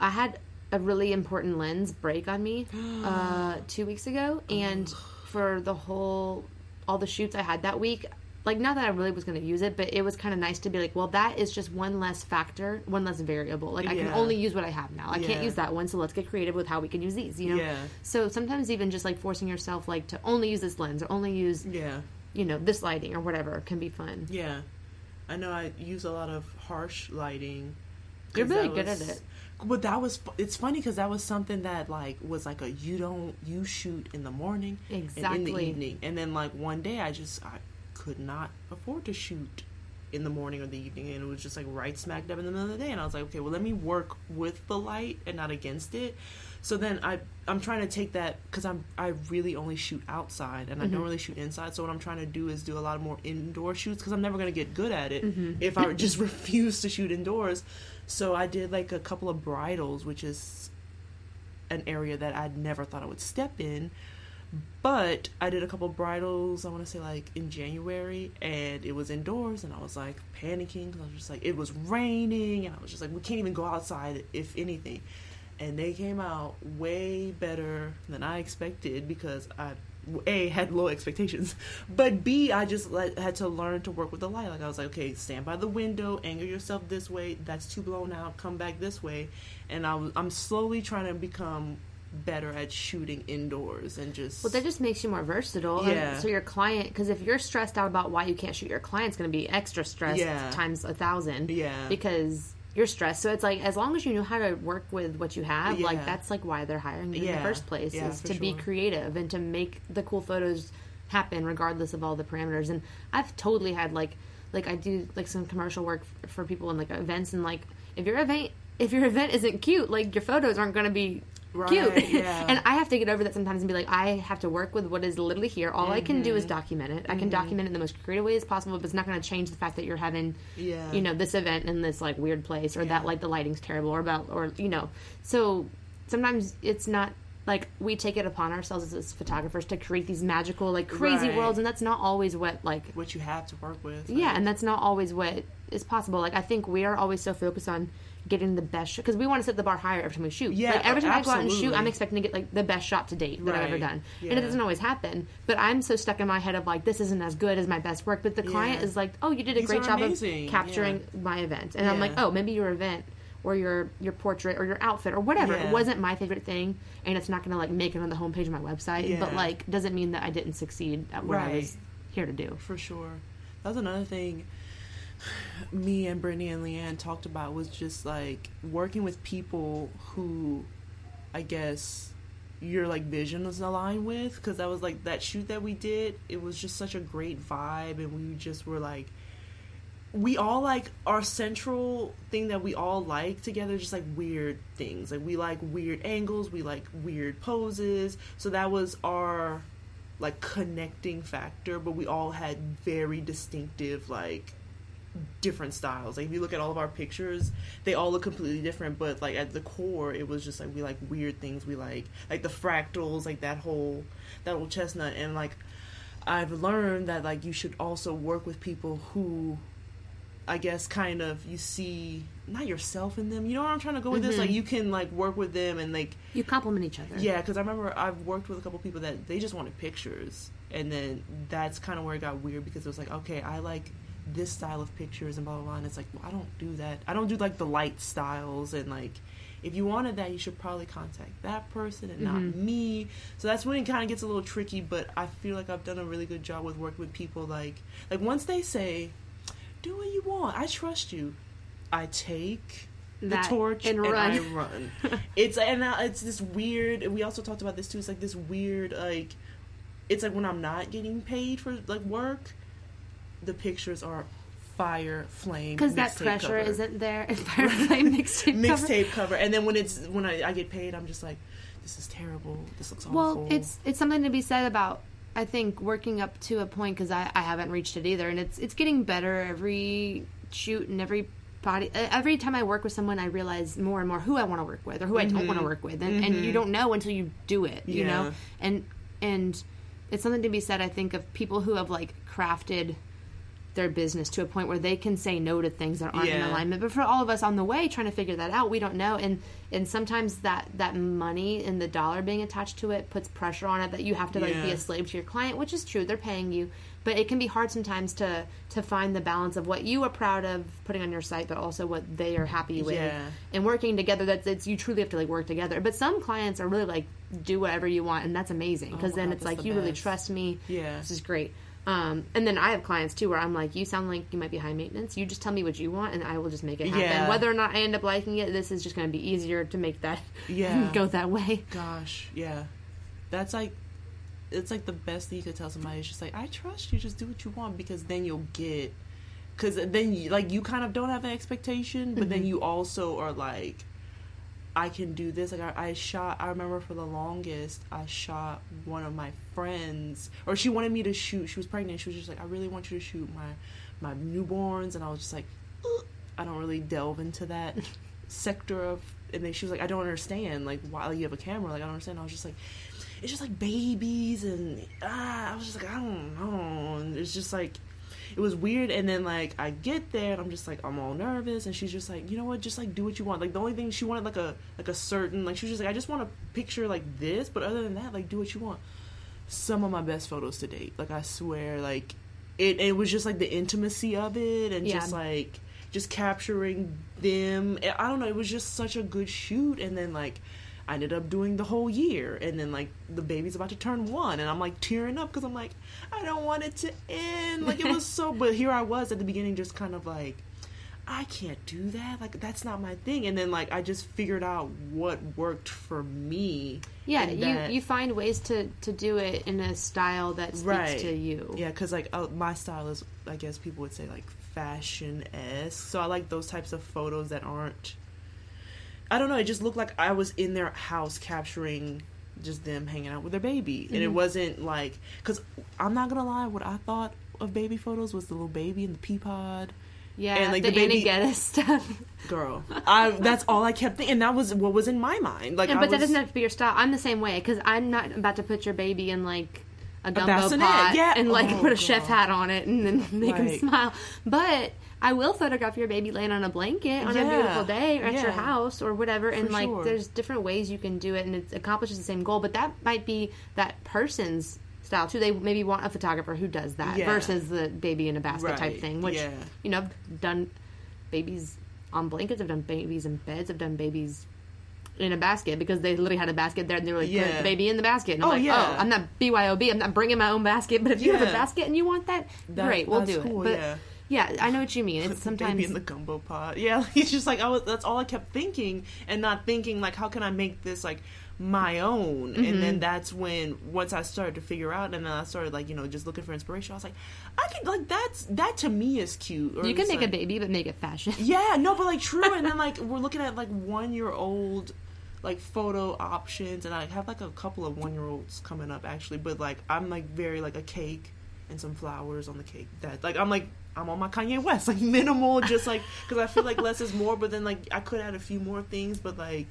[SPEAKER 1] i had a really important lens break on me uh, two weeks ago and for the whole all the shoots i had that week like not that i really was going to use it but it was kind of nice to be like well that is just one less factor one less variable. Like i can only use what i have now. I can't use that one so let's get creative with how we can use these you know?
[SPEAKER 2] Yeah.
[SPEAKER 1] so sometimes even just like forcing yourself like to only use this lens or only use
[SPEAKER 2] yeah.
[SPEAKER 1] you know this lighting or whatever can be fun.
[SPEAKER 2] Yeah. I know i use a lot of harsh lighting.
[SPEAKER 1] You're really good at it.
[SPEAKER 2] but that was it's funny because that was something that like was like a you don't you shoot in the morning and in the evening. And then like one day i just i could not afford to shoot in the morning or the evening, and it was just like right smack dab in the middle of the day. And I was like, okay, well, let me work with the light and not against it. So then I I'm trying to take that because I'm I really only shoot outside and I don't mm-hmm. really shoot inside. So what I'm trying to do is do a lot of more indoor shoots because I'm never gonna get good at it mm-hmm. if I just refuse to shoot indoors. So I did like a couple of bridles which is an area that I'd never thought I would step in. But I did a couple bridals, I want to say like in January, and it was indoors, and I was like panicking 'cause I was just like, it was raining, and I was just like, we can't even go outside if anything. And they came out way better than I expected because I, A, had low expectations, but B, I just let, had to learn to work with the light. Like I was like, okay, stand by the window, angle yourself this way, that's too blown out, come back this way. And I I'm slowly trying to become better at shooting indoors and just
[SPEAKER 1] Well, that just makes you more versatile. and
[SPEAKER 2] Yeah.
[SPEAKER 1] so your client, because if you're stressed out about why you can't shoot, your client's going to be extra stressed
[SPEAKER 2] Yeah.
[SPEAKER 1] times a thousand.
[SPEAKER 2] Yeah.
[SPEAKER 1] Because you're stressed. So it's like as long as you know how to work with what you have, like that's like why they're hiring you in the first place
[SPEAKER 2] Yeah,
[SPEAKER 1] is to be creative and to make the cool photos happen regardless of all the parameters. And I've totally had like like I do like some commercial work for people in like events and like if your event if your event isn't cute, like your photos aren't going to be cute.
[SPEAKER 2] Yeah.
[SPEAKER 1] and I have to get over that sometimes and be like, I have to work with what is literally here. All I can do
[SPEAKER 2] Mm-hmm.
[SPEAKER 1] is document it. I can document it in the most creative way as possible, but it's not going to change the fact that you're having,
[SPEAKER 2] Yeah.
[SPEAKER 1] you know, this event in this like weird place or that like the lighting's terrible or about or you know. So sometimes it's not like we take it upon ourselves as photographers to create these magical like crazy
[SPEAKER 2] Right.
[SPEAKER 1] worlds, and that's not always what like
[SPEAKER 2] what you have to work with.
[SPEAKER 1] yeah, and that's not always what is possible. Like I think we are always so focused on getting the best shot because we want to set the bar higher every time we shoot.
[SPEAKER 2] Yeah,
[SPEAKER 1] like every time I go out and shoot. I'm expecting to get like the best shot to date that I've ever
[SPEAKER 2] Right.
[SPEAKER 1] done, and it doesn't always happen. But I'm so stuck in my head of like this isn't as good as my best work. But the client is like, oh, you did a
[SPEAKER 2] These
[SPEAKER 1] great job
[SPEAKER 2] amazing.
[SPEAKER 1] of capturing my event, and I'm like, oh, maybe your event. Or your your portrait or your outfit or whatever
[SPEAKER 2] Yeah.
[SPEAKER 1] it wasn't my favorite thing and it's not gonna like make it on the homepage of my website but like doesn't mean that I didn't succeed at what I was here to do.
[SPEAKER 2] For sure. that's another thing me and Brittany and Leanne talked about was just like working with people who I guess your like vision is aligned with. Because that was like that shoot that we did it was just such a great vibe and we just were like we all like our central thing that we all like together just like weird things. Like we like weird angles we like weird poses. So that was our like connecting factor but we all had very distinctive like different styles like if you look at all of our pictures they all look completely different but like at the core it was just like we like weird things we like like the fractals like that whole that whole chestnut and like i've learned that like you should also work with people who I guess kind of you see not yourself in them. You know where I'm trying to go with this? Mm-hmm. Like you can like work with them and like
[SPEAKER 1] You complement each other.
[SPEAKER 2] yeah, because I remember I've worked with a couple people that they just wanted pictures, and then that's kind of where it got weird because it was like okay, I like this style of pictures and blah blah blah. And it's like well, I don't do that. I don't do like the light styles and like. If you wanted that, you should probably contact that person and not mm-hmm. me. So that's when it kind of gets a little tricky. But I feel like I've done a really good job with working with people. Like, like once they say, "Do what you want," I trust you. I take the torch
[SPEAKER 1] and
[SPEAKER 2] and,
[SPEAKER 1] run.
[SPEAKER 2] I run. it's and now it's this weird. We also talked about this too. It's like this weird like. It's like when I'm not getting paid for like work, the pictures are fire flame
[SPEAKER 1] because that pressure
[SPEAKER 2] cover.
[SPEAKER 1] isn't there. Firefly mixtape cover.
[SPEAKER 2] mixtape cover. and then when it's when I, I get paid, I'm just like, this is terrible. This looks awful.
[SPEAKER 1] Well, it's it's something to be said about I think working up to a point because I, I haven't reached it either, and it's it's getting better every shoot and every body. Every time I work with someone, I realize more and more who I want to work with or who I don't want to mm-hmm. work with, and, and you mm-hmm. don't know until you do it, you know. And and it's something to be said, I think, of people who have like crafted their business to a point where they can say no to things that aren't in alignment. But for all of us on the way trying to figure that out, we don't know. And and sometimes that that money and the dollar being attached to it puts pressure on it that you have to like be a slave to your client, which is true. They're paying you, but it can be hard sometimes to to find the balance of what you are proud of putting on your site, but also what they are happy with.
[SPEAKER 2] Yeah.
[SPEAKER 1] And working together, that's it's you truly have to like work together. But some clients are really like do whatever you want, and that's amazing because
[SPEAKER 2] my
[SPEAKER 1] then
[SPEAKER 2] God,
[SPEAKER 1] it's like you really trust me.
[SPEAKER 2] Yeah.
[SPEAKER 1] this is great. Um, and then I have clients too where I'm like, you sound like you might be high maintenance. You just tell me what you want, and I will just make it happen.
[SPEAKER 2] Yeah.
[SPEAKER 1] Whether or not I end up liking it, this is just going to be easier to make that
[SPEAKER 2] Yeah.
[SPEAKER 1] go that way.
[SPEAKER 2] Gosh, yeah. That's like it's like the best thing you could tell somebody is just like, I trust you, just do what you want because then you'll get because then you, like you kind of don't have an expectation, but then you also are like, I can do this. Like I, I shot. I remember for the longest, I shot one of my friends, or she wanted me to shoot. She was pregnant. She was just like, I really want you to shoot my my newborns, and I was just like, "Ugh." I don't really delve into that sector of. And then she was like, I don't understand. Like why you have a camera? Like I don't understand. I was just like, it's just like babies and ah. I was just like, I don't know. And it's just like it was weird and then like i get there and i'm just like i'm all nervous and she's just like you know what? Just like do what you want. Like the only thing she wanted like a like a certain like she was just like i just want a picture like this but other than that like do what you want. Some of my best photos to date like i swear like it it was just like the intimacy of it and
[SPEAKER 1] Yeah.
[SPEAKER 2] just like just capturing them. I don't know it was just such a good shoot and then like I ended up doing the whole year, and then like the baby's about to turn one, and I'm like tearing up because I'm like, I don't want it to end. Like it was so, but here I was at the beginning, just kind of like, I can't do that. Like that's not my thing. And then like I just figured out what worked for me.
[SPEAKER 1] Yeah, you
[SPEAKER 2] that-
[SPEAKER 1] you find ways to to do it in a style that speaks
[SPEAKER 2] Right.
[SPEAKER 1] to you.
[SPEAKER 2] Yeah, because like uh, my style is, I guess people would say like fashion esque. So I like those types of photos that aren't. I don't know. It just looked like I was in their house capturing just them hanging out with their baby, and it mm-hmm. wasn't like because I'm not gonna lie. What I thought of baby photos was the little baby in the pea pod.
[SPEAKER 1] Yeah,
[SPEAKER 2] And, like,
[SPEAKER 1] the,
[SPEAKER 2] the baby-
[SPEAKER 1] Anne Geddes stuff.
[SPEAKER 2] Girl, I that's all I kept thinking. And that was what was in my mind. Like,
[SPEAKER 1] Yeah, but that doesn't have to be your style. I'm the same way because I'm not about to put your baby in like a gumbo
[SPEAKER 2] bassinet,
[SPEAKER 1] pot
[SPEAKER 2] yeah.
[SPEAKER 1] and like
[SPEAKER 2] Oh,
[SPEAKER 1] put a chef hat on it and then make him smile. But I will photograph your baby laying on a blanket on a beautiful day or at your house or whatever. And
[SPEAKER 2] For
[SPEAKER 1] like,
[SPEAKER 2] sure.
[SPEAKER 1] there's different ways you can do it, and it accomplishes the same goal. But that might be that person's style too. They maybe want a photographer who does that
[SPEAKER 2] Yeah.
[SPEAKER 1] versus the baby in a basket type thing. Which
[SPEAKER 2] Yeah.
[SPEAKER 1] you know, I've done babies on blankets. I've done babies in beds. I've done babies in a basket because they literally had a basket there and they were like, put the baby in the basket. And I'm
[SPEAKER 2] Oh,
[SPEAKER 1] like,
[SPEAKER 2] yeah.
[SPEAKER 1] oh, I'm not BYOB. I'm not bringing my own basket. But if you have a basket and you want that,
[SPEAKER 2] That-
[SPEAKER 1] great, we'll do
[SPEAKER 2] cool,
[SPEAKER 1] it. But
[SPEAKER 2] yeah.
[SPEAKER 1] I know what you mean. It's sometimes
[SPEAKER 2] in the gumbo pot. Yeah, he's just like was. That's all I kept thinking, and not thinking like, how can I make this like my own? And
[SPEAKER 1] Mm-hmm.
[SPEAKER 2] then that's when once I started to figure out, and then I started like you know just looking for inspiration. I was like, I could like that's that to me is cute. Or
[SPEAKER 1] you can make a baby, but make it fashion.
[SPEAKER 2] Yeah, no, but like true. and then like we're looking at like one year old like photo options, and I have like a couple of one year olds coming up actually. But like I'm like very like a cake and some flowers on the cake. That like I'm like I'm on my Kanye West like minimal, just like because I feel like less is more. But then like I could add a few more things, but like.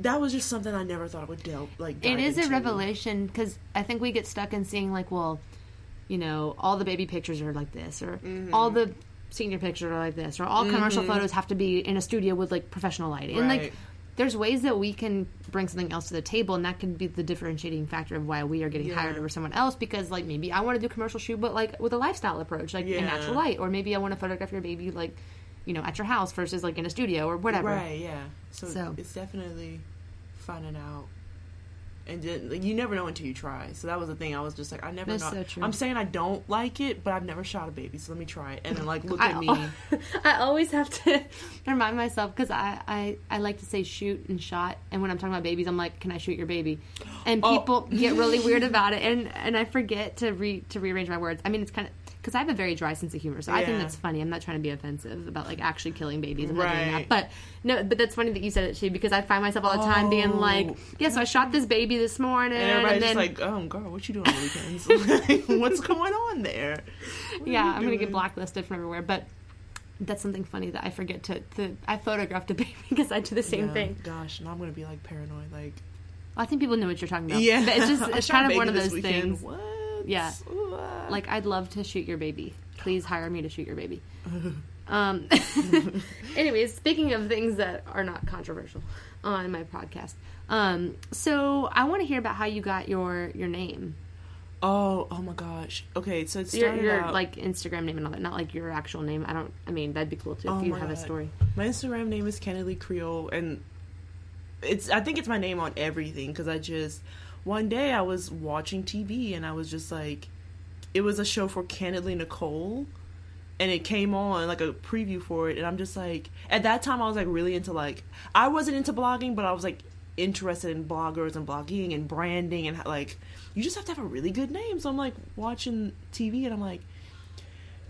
[SPEAKER 2] That was just something I never thought I would delve like.
[SPEAKER 1] It is a revelation because I think we get stuck in seeing like, well, you know, all the baby pictures are like this, or
[SPEAKER 2] Mm-hmm.
[SPEAKER 1] all the senior pictures are like this, or all commercial photos have to be in a studio with like professional lighting. And like,
[SPEAKER 2] Right.
[SPEAKER 1] There's ways that we can bring something else to the table, and that can be the differentiating factor of why we are getting
[SPEAKER 2] Yeah.
[SPEAKER 1] hired over someone else. Because like maybe I want to do commercial shoot, but like with a lifestyle approach, like in natural light, or maybe I want to photograph your baby like, you know, at your house versus like in a studio or whatever.
[SPEAKER 2] Right, yeah. So,
[SPEAKER 1] So-
[SPEAKER 2] it's definitely finding out. And then, like, you never know until you try. So that was the thing. I was just like, I never
[SPEAKER 1] That's
[SPEAKER 2] know.
[SPEAKER 1] so true.
[SPEAKER 2] I'm saying I don't like it, but I've never shot a baby. So let me try it. And then, like, look
[SPEAKER 1] I,
[SPEAKER 2] at me.
[SPEAKER 1] I always have to remind myself because I, I, I like to say shoot and shot, and when I'm talking about babies, I'm like, "Can I shoot your baby?" And
[SPEAKER 2] Oh.
[SPEAKER 1] people get really weird about it, and and I forget to re to rearrange my words. I mean, it's kind of because I have a very dry sense of humor, so I think that's funny. I'm not trying to be offensive about like actually killing babies. I'm not that, but no, but that's funny that you said it too because I find myself all the time being
[SPEAKER 2] Oh.
[SPEAKER 1] like, "Yeah, so I shot this baby this morning,"
[SPEAKER 2] and everybody's
[SPEAKER 1] then
[SPEAKER 2] just like, oh, girl, what you doing on the weekends? What's going on there? What
[SPEAKER 1] yeah, I'm gonna get blacklisted from everywhere. But that's something funny that I forget to. to I photographed a baby because I do the same
[SPEAKER 2] Yeah,
[SPEAKER 1] thing.
[SPEAKER 2] Gosh, now I'm to be, like, paranoid. Like,
[SPEAKER 1] I think people know what you're talking about.
[SPEAKER 2] yeah.
[SPEAKER 1] but it's just it's kind of one of those
[SPEAKER 2] weekend.
[SPEAKER 1] things.
[SPEAKER 2] What?
[SPEAKER 1] Yeah.
[SPEAKER 2] Ah.
[SPEAKER 1] Like I'd love to shoot your baby. Please hire me to shoot your baby. Um, anyways, speaking of things that are not controversial on my podcast, um, so I want to hear about how you got your your name,
[SPEAKER 2] Oh, oh my gosh. Okay, so it's
[SPEAKER 1] your your
[SPEAKER 2] out...
[SPEAKER 1] like Instagram name and all that, not like your actual name. I don't. I mean, that'd be cool too if
[SPEAKER 2] Oh
[SPEAKER 1] you
[SPEAKER 2] my
[SPEAKER 1] have a story.
[SPEAKER 2] My Instagram name is Kennedy Creole, and it's I think it's my name on everything because I just one day I was watching TV and I was just like, it was a show for Candidly Nicole, and it came on like a preview for it, and I'm just like, at that time I was like really into like I wasn't into blogging, but I was like interested in bloggers and blogging and branding and like you just have to have a really good name. So I'm like watching TV and I'm like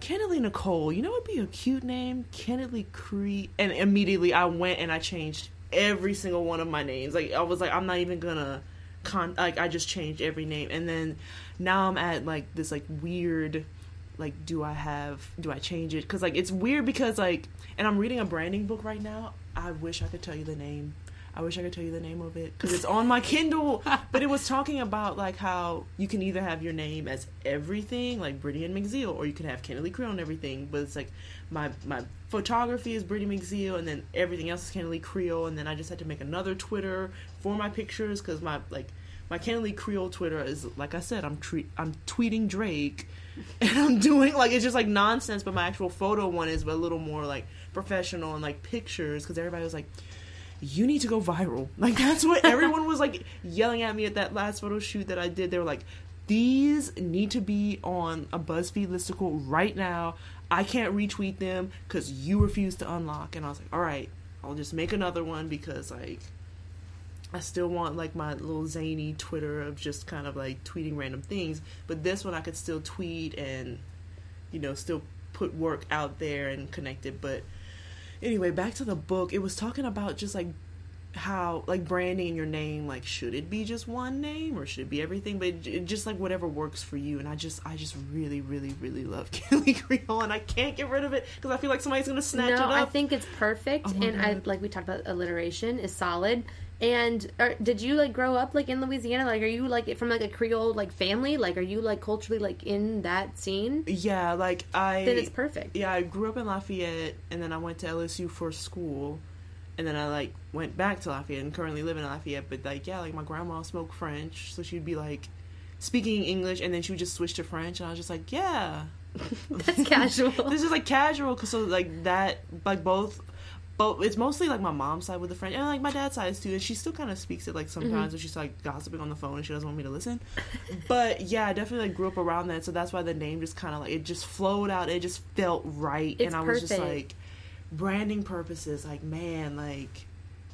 [SPEAKER 2] Kennedy Nicole, you know what would be a cute name? Kennedy Cree. And immediately I went and I changed every single one of my names. Like I was like, I'm not even gonna con like I just changed every name. And then now I'm at like this like weird like do I have do I change it? Cuz like it's weird because like and I'm reading a branding book right now. I wish I could tell you the name. I wish I could tell you the name of it because it's on my Kindle. but it was talking about like how you can either have your name as everything, like Brittany and McZeal, or you can have Kennedy Creole and everything. But it's like my my photography is Brittany McZeal, and then everything else is Kennedy Creole. And then I just had to make another Twitter for my pictures because my like my Kennedy Creole Twitter is like I said, I'm tre- I'm tweeting Drake, and I'm doing like it's just like nonsense. But my actual photo one is a little more like professional and like pictures because everybody was like you need to go viral. Like that's what everyone was like yelling at me at that last photo shoot that I did. They were like, these need to be on a BuzzFeed listicle right now. I can't retweet them because you refuse to unlock. And I was like, all right, I'll just make another one because like I still want like my little zany Twitter of just kind of like tweeting random things. But this one I could still tweet and you know still put work out there and connect it. But anyway, back to the book. It was talking about just like how like branding your name like should it be just one name or should it be everything but it, just like whatever works for you and i just i just really really really love kelly creole and i can't get rid of it because i feel like somebody's gonna snatch
[SPEAKER 1] no,
[SPEAKER 2] it up No,
[SPEAKER 1] I think it's perfect,
[SPEAKER 2] Oh
[SPEAKER 1] and I like we talked about alliteration is solid. And are, did you like grow up like in Louisiana? Like, are you like from like a Creole like family? Like, are you like culturally like in that scene?
[SPEAKER 2] yeah like i
[SPEAKER 1] Then it's perfect.
[SPEAKER 2] yeah i grew up in lafayette and then i went to lsu for school and then i like went back to lafayette and currently live in lafayette but like yeah like my grandma spoke french so she'd be like speaking english and then she would just switch to french and i was just like yeah
[SPEAKER 1] That's casual.
[SPEAKER 2] this is like casual because so like that like both but it's mostly like my mom's side with the French and like my dad's side too and she still kind of speaks it like sometimes mm-hmm. when she's like gossiping on the phone and she doesn't want me to listen. But yeah I definitely like grew up around that so that's why the name just kind of like it just flowed out it just felt right
[SPEAKER 1] It's
[SPEAKER 2] and I was just like branding purposes like man like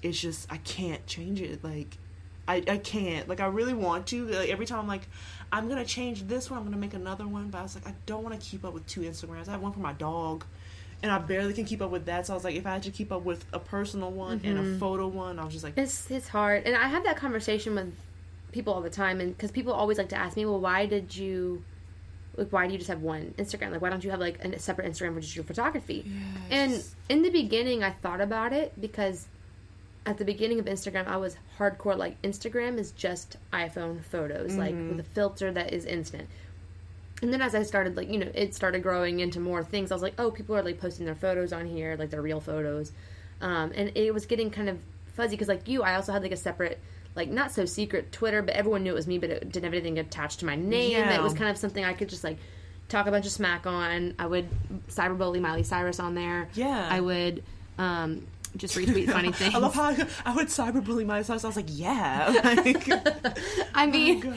[SPEAKER 2] it's just I can't change it like I, I can't like I really want to like every time I'm like I'm gonna change this one I'm gonna make another one but I was like I don't want to keep up with two Instagrams. I have one for my dog and I barely can keep up with that so I was like if I had to keep up with a personal one and a mm-hmm. photo one I was just like
[SPEAKER 1] It's it's hard, and I have that conversation with people all the time, and because people always like to ask me, well, why did you, like, why do you just have one Instagram? Like, why don't you have like a separate Instagram for just your photography? And in the beginning, I thought about it because at the beginning of Instagram, I was hardcore like Instagram is just iPhone photos, like with mm-hmm. a filter that is instant. And then as I started, like, you know, it started growing into more things, I was like, oh, people are like posting their photos on here, like their real photos. Um, and it was getting kind of fuzzy because, like you, I also had like a separate, like, not so secret Twitter, but everyone knew it was me, but it didn't have anything attached to my name.
[SPEAKER 2] Yeah.
[SPEAKER 1] It was kind of something I could just like talk a bunch of smack on. I would cyberbully Miley Cyrus on there.
[SPEAKER 2] Yeah.
[SPEAKER 1] I would um, just retweet funny things.
[SPEAKER 2] I love how I, I would cyberbully myself so I was like yeah like,
[SPEAKER 1] I mean,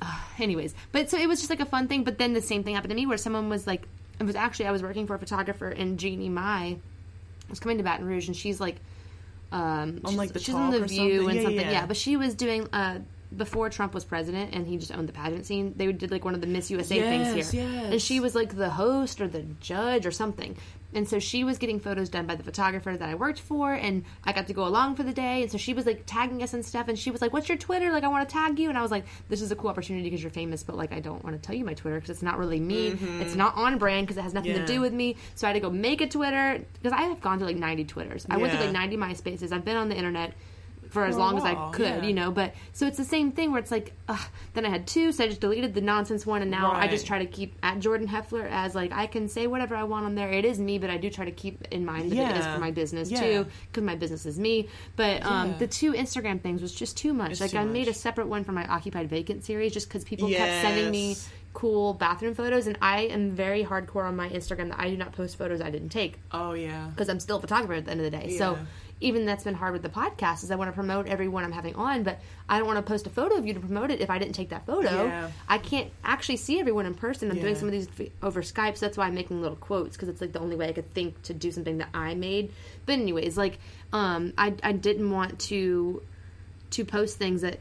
[SPEAKER 2] God.
[SPEAKER 1] anyways but so it was just like a fun thing but then the same thing happened to me where someone was like it was actually i was working for a photographer and jeannie mai was coming to baton rouge and she's like um
[SPEAKER 2] On,
[SPEAKER 1] she's,
[SPEAKER 2] like, The
[SPEAKER 1] she's in the view
[SPEAKER 2] something?
[SPEAKER 1] and
[SPEAKER 2] Yeah,
[SPEAKER 1] something
[SPEAKER 2] yeah.
[SPEAKER 1] yeah but she was doing uh before Trump was president and he just owned the pageant scene, they did like one of the Miss USA things here.
[SPEAKER 2] yes.
[SPEAKER 1] And she was like the host or the judge or something. And so she was getting photos done by the photographer that I worked for, and I got to go along for the day. And so she was like tagging us and stuff. And she was like, "What's your Twitter? Like, I want to tag you." And I was like, "This is a cool opportunity because you're famous, but like, I don't want to tell you my Twitter because it's not really me. It's not on brand because it has nothing to
[SPEAKER 2] Mm-hmm.
[SPEAKER 1] Do with me." So I had to go make a Twitter because I have gone to like 90 Twitters. I went to like 90 MySpaces. I've been on the internet for as
[SPEAKER 2] For
[SPEAKER 1] long as I could,
[SPEAKER 2] yeah.
[SPEAKER 1] you know. But so it's the same thing where it's like, ugh, then I had two, so I just deleted the nonsense one, and now I just try to keep at Jordan Heffler as like I can say whatever I want on there. It is me, but I do try to keep in mind that it is for my business
[SPEAKER 2] Yeah.
[SPEAKER 1] too, because my business is me. But um,
[SPEAKER 2] Yeah.
[SPEAKER 1] the two Instagram things was just too much.
[SPEAKER 2] It's
[SPEAKER 1] like
[SPEAKER 2] too
[SPEAKER 1] I made a separate one for my occupied vacant series just because people kept sending me cool bathroom photos, and I am very hardcore on my Instagram that I do not post photos I didn't take
[SPEAKER 2] oh yeah
[SPEAKER 1] because I'm still a photographer at the end of the day. So
[SPEAKER 2] Yeah.
[SPEAKER 1] Even that's been hard with the podcast is I want to promote everyone I'm having on, but I don't want to post a photo of you to promote it if I didn't take that photo.
[SPEAKER 2] Yeah.
[SPEAKER 1] I can't actually see everyone in person. I'm doing some of these over Skype, so that's why I'm making little quotes because it's like the only way I could think to do something that I made. But anyways, like um, I I didn't want to to post things that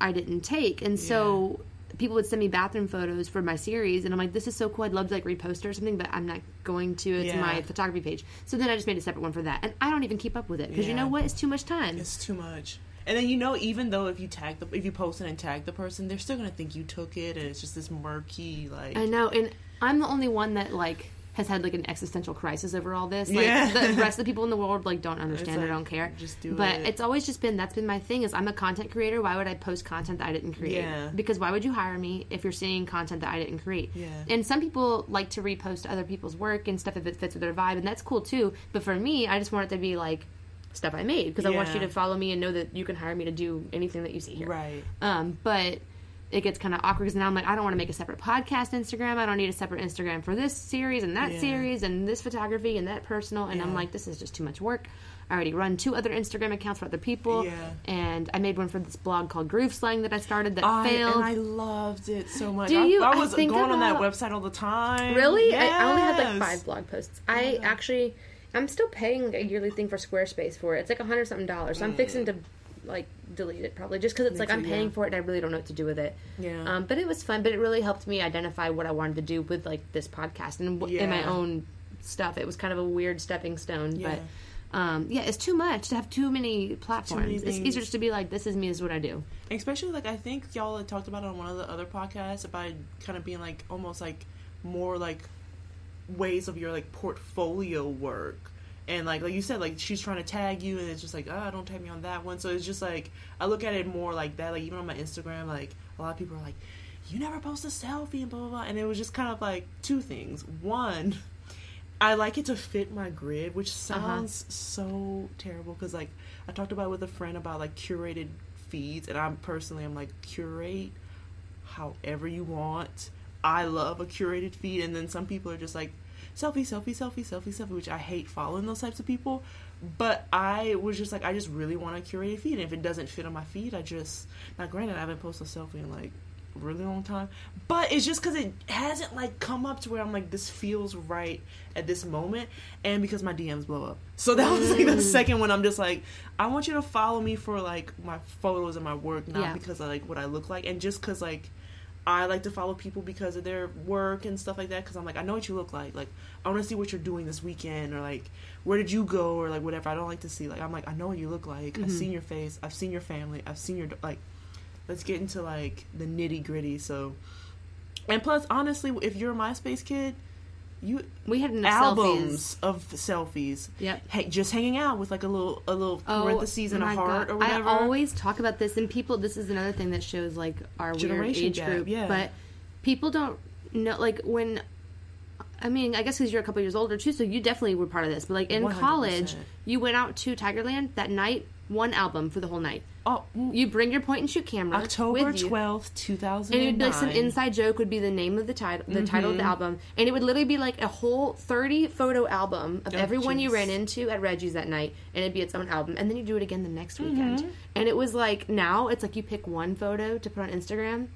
[SPEAKER 1] I didn't take, and so people would send me bathroom photos for my series, and I'm like, this is so cool. I'd love to like repost it or something, but I'm not going to. It's
[SPEAKER 2] Yeah.
[SPEAKER 1] my photography page. So then I just made a separate one for that, and I don't even keep up with it because you know what? It's too much time.
[SPEAKER 2] It's too much. And then you know, even though if you tag the if you post it and tag the person, they're still gonna think you took it, and it's just this murky like.
[SPEAKER 1] I know, and I'm the only one that like has had like an existential crisis over all this. Like
[SPEAKER 2] Yeah.
[SPEAKER 1] the rest of the people in the world like don't understand or don't care.
[SPEAKER 2] just do
[SPEAKER 1] but
[SPEAKER 2] it.
[SPEAKER 1] it's always just been that's been my thing is I'm a content creator. Why would I post content that I didn't create?
[SPEAKER 2] Yeah.
[SPEAKER 1] Because why would you hire me if you're seeing content that I didn't create?
[SPEAKER 2] Yeah.
[SPEAKER 1] And some people like to repost other people's work and stuff if it fits with their vibe, and that's cool too. But for me, I just want it to be like stuff I made because I want you to follow me and know that you can hire me to do anything that you see here.
[SPEAKER 2] Right.
[SPEAKER 1] Um, but it gets kind of awkward because now I'm like, I don't want to make a separate podcast Instagram. I don't need a separate Instagram for this series and that
[SPEAKER 2] Yeah.
[SPEAKER 1] series and this photography and that personal. And I'm like, this is just too much work. I already run two other Instagram accounts for other people.
[SPEAKER 2] Yeah.
[SPEAKER 1] And I made one for this blog called Groove Slang that I started that
[SPEAKER 2] I,
[SPEAKER 1] failed.
[SPEAKER 2] and I loved it so much.
[SPEAKER 1] Do
[SPEAKER 2] I,
[SPEAKER 1] you?
[SPEAKER 2] I
[SPEAKER 1] I
[SPEAKER 2] was
[SPEAKER 1] think
[SPEAKER 2] going on that website all the time.
[SPEAKER 1] Really? I, I only had like five blog posts. I actually, I'm still paying a yearly thing for Squarespace for it. It's like a hundred something dollars. So I'm mm. fixing to like delete it probably just because it's
[SPEAKER 2] Me
[SPEAKER 1] like I'm paying
[SPEAKER 2] yeah.
[SPEAKER 1] for it and I really don't know what to do with it.
[SPEAKER 2] Yeah.
[SPEAKER 1] Um, but it was fun. But it really helped me identify what I wanted to do with like this podcast and w- in my own stuff. It was kind of a weird stepping stone,
[SPEAKER 2] Yeah.
[SPEAKER 1] but. Um, yeah, it's too much to have too many platforms.
[SPEAKER 2] many
[SPEAKER 1] it's easier just to be like, "This is me. This is what I do."
[SPEAKER 2] especially like I think y'all had talked about it on one of the other podcasts about kind of being like almost like more like ways of your like portfolio work and like like you said like she's trying to tag you and it's just like ah don't tag me on that one. So it's just like I look at it more like that. Like even on my Instagram like a lot of people are like you never post a selfie and blah blah blah. And it was just kind of like two things. One I like it to fit my grid, which sounds so terrible because like I talked about it with a friend about like curated feeds, and I'm personally I'm like curate however you want. I love a curated feed, and then some people are just like selfie, selfie, selfie, selfie, selfie, which I hate following those types of people. But I was just like, I just really want to curate a curated feed, and if it doesn't fit on my feed, I just now granted I haven't posted a selfie in like really long time, but it's just because it hasn't like come up to where I'm like this feels right at this moment, and because my DMs blow up. So that was like the mm. second one. I'm just like, I want you to follow me for like my photos and my work, not
[SPEAKER 1] Yeah.
[SPEAKER 2] because I like what I look like, and just because like I like to follow people because of their work and stuff like that. Because I'm like, I know what you look like. Like, I want to see what you're doing this weekend, or like, where did you go, or like whatever. I don't like to see. Like, I'm like, I know what you look like. I've mm-hmm. seen your face. I've seen your family. I've seen your like. Let's get into like the nitty gritty. So, and plus, honestly, if you're a MySpace kid, you
[SPEAKER 1] We had
[SPEAKER 2] albums
[SPEAKER 1] selfies.
[SPEAKER 2] of selfies.
[SPEAKER 1] Yep.
[SPEAKER 2] Hey, just hanging out with like a little a little oh parentheses and a
[SPEAKER 1] Oh
[SPEAKER 2] heart
[SPEAKER 1] God.
[SPEAKER 2] or whatever.
[SPEAKER 1] I always talk about this, and people. This is another thing that shows like our weird
[SPEAKER 2] Generation
[SPEAKER 1] age
[SPEAKER 2] gap,
[SPEAKER 1] group.
[SPEAKER 2] yeah.
[SPEAKER 1] But people don't know, like when. I mean, I guess because you're a couple years older too, so you definitely were part of this. But like in
[SPEAKER 2] 100%.
[SPEAKER 1] college, you went out to Tigerland that night, one album for the whole night.
[SPEAKER 2] oh, mm,
[SPEAKER 1] You bring your point and shoot camera
[SPEAKER 2] October twelfth, two thousand
[SPEAKER 1] And it'd be like some inside joke would be the name of the title, the title of the album, and it would literally be like a whole thirty photo album of
[SPEAKER 2] Oh,
[SPEAKER 1] everyone you ran into at Reggie's that night, and it'd be its own album, and then you do it again the next weekend. And it was like now it's like you pick one photo to put on Instagram,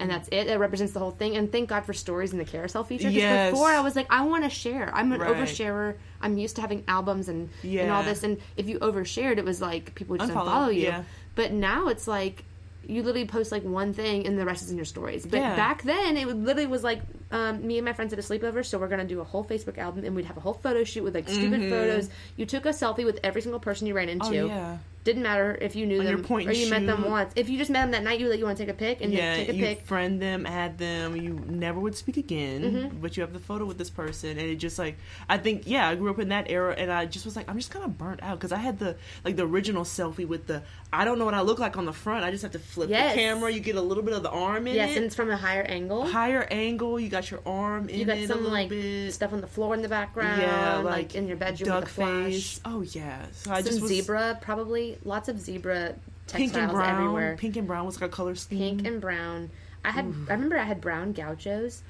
[SPEAKER 1] and that's it. It represents the whole thing. And thank God for stories and the carousel feature. 'cause
[SPEAKER 2] Yes.
[SPEAKER 1] before I was like, I want to share. I'm an
[SPEAKER 2] Right.
[SPEAKER 1] oversharer. I'm used to having albums and and all this. And if you overshared, it was like people would just
[SPEAKER 2] Unfollow,
[SPEAKER 1] unfollow you.
[SPEAKER 2] yeah.
[SPEAKER 1] But now it's like you literally post like one thing and the rest is in your stories. But
[SPEAKER 2] Yeah.
[SPEAKER 1] back then, it literally was like um, me and my friends at a sleepover, so we're gonna do a whole Facebook album and we'd have a whole photo shoot with like stupid photos. You took a selfie with every single person you ran into.
[SPEAKER 2] Mm-hmm. Oh yeah,
[SPEAKER 1] Didn't matter if you knew
[SPEAKER 2] your
[SPEAKER 1] them
[SPEAKER 2] point
[SPEAKER 1] or you met them once. If you just met them that night, you like you want to take a pic and
[SPEAKER 2] yeah.
[SPEAKER 1] take a
[SPEAKER 2] you
[SPEAKER 1] pic.
[SPEAKER 2] friend them, add them. You never would speak again,
[SPEAKER 1] Mm-hmm.
[SPEAKER 2] but you have the photo with this person, and it just like I think yeah, I grew up in that era, and I just was like I'm just kind of burnt out because I had the like the original selfie with the I don't know what I look like on the front. I just have to flip
[SPEAKER 1] Yes.
[SPEAKER 2] the camera. You get a little bit of the arm in
[SPEAKER 1] Yes,
[SPEAKER 2] it.
[SPEAKER 1] and it's from a higher angle.
[SPEAKER 2] higher angle. You got your arm in
[SPEAKER 1] you got
[SPEAKER 2] it a
[SPEAKER 1] some
[SPEAKER 2] little
[SPEAKER 1] like
[SPEAKER 2] bit.
[SPEAKER 1] stuff on the floor in the background.
[SPEAKER 2] yeah,
[SPEAKER 1] like,
[SPEAKER 2] like,
[SPEAKER 1] in your bedroom with a flash.
[SPEAKER 2] face. Oh yeah, so I
[SPEAKER 1] Some
[SPEAKER 2] just was,
[SPEAKER 1] zebra, probably lots of zebra textiles
[SPEAKER 2] pink and brown.
[SPEAKER 1] everywhere.
[SPEAKER 2] Pink and brown was like a color scheme.
[SPEAKER 1] pink and brown. I had I remember I had brown gauchos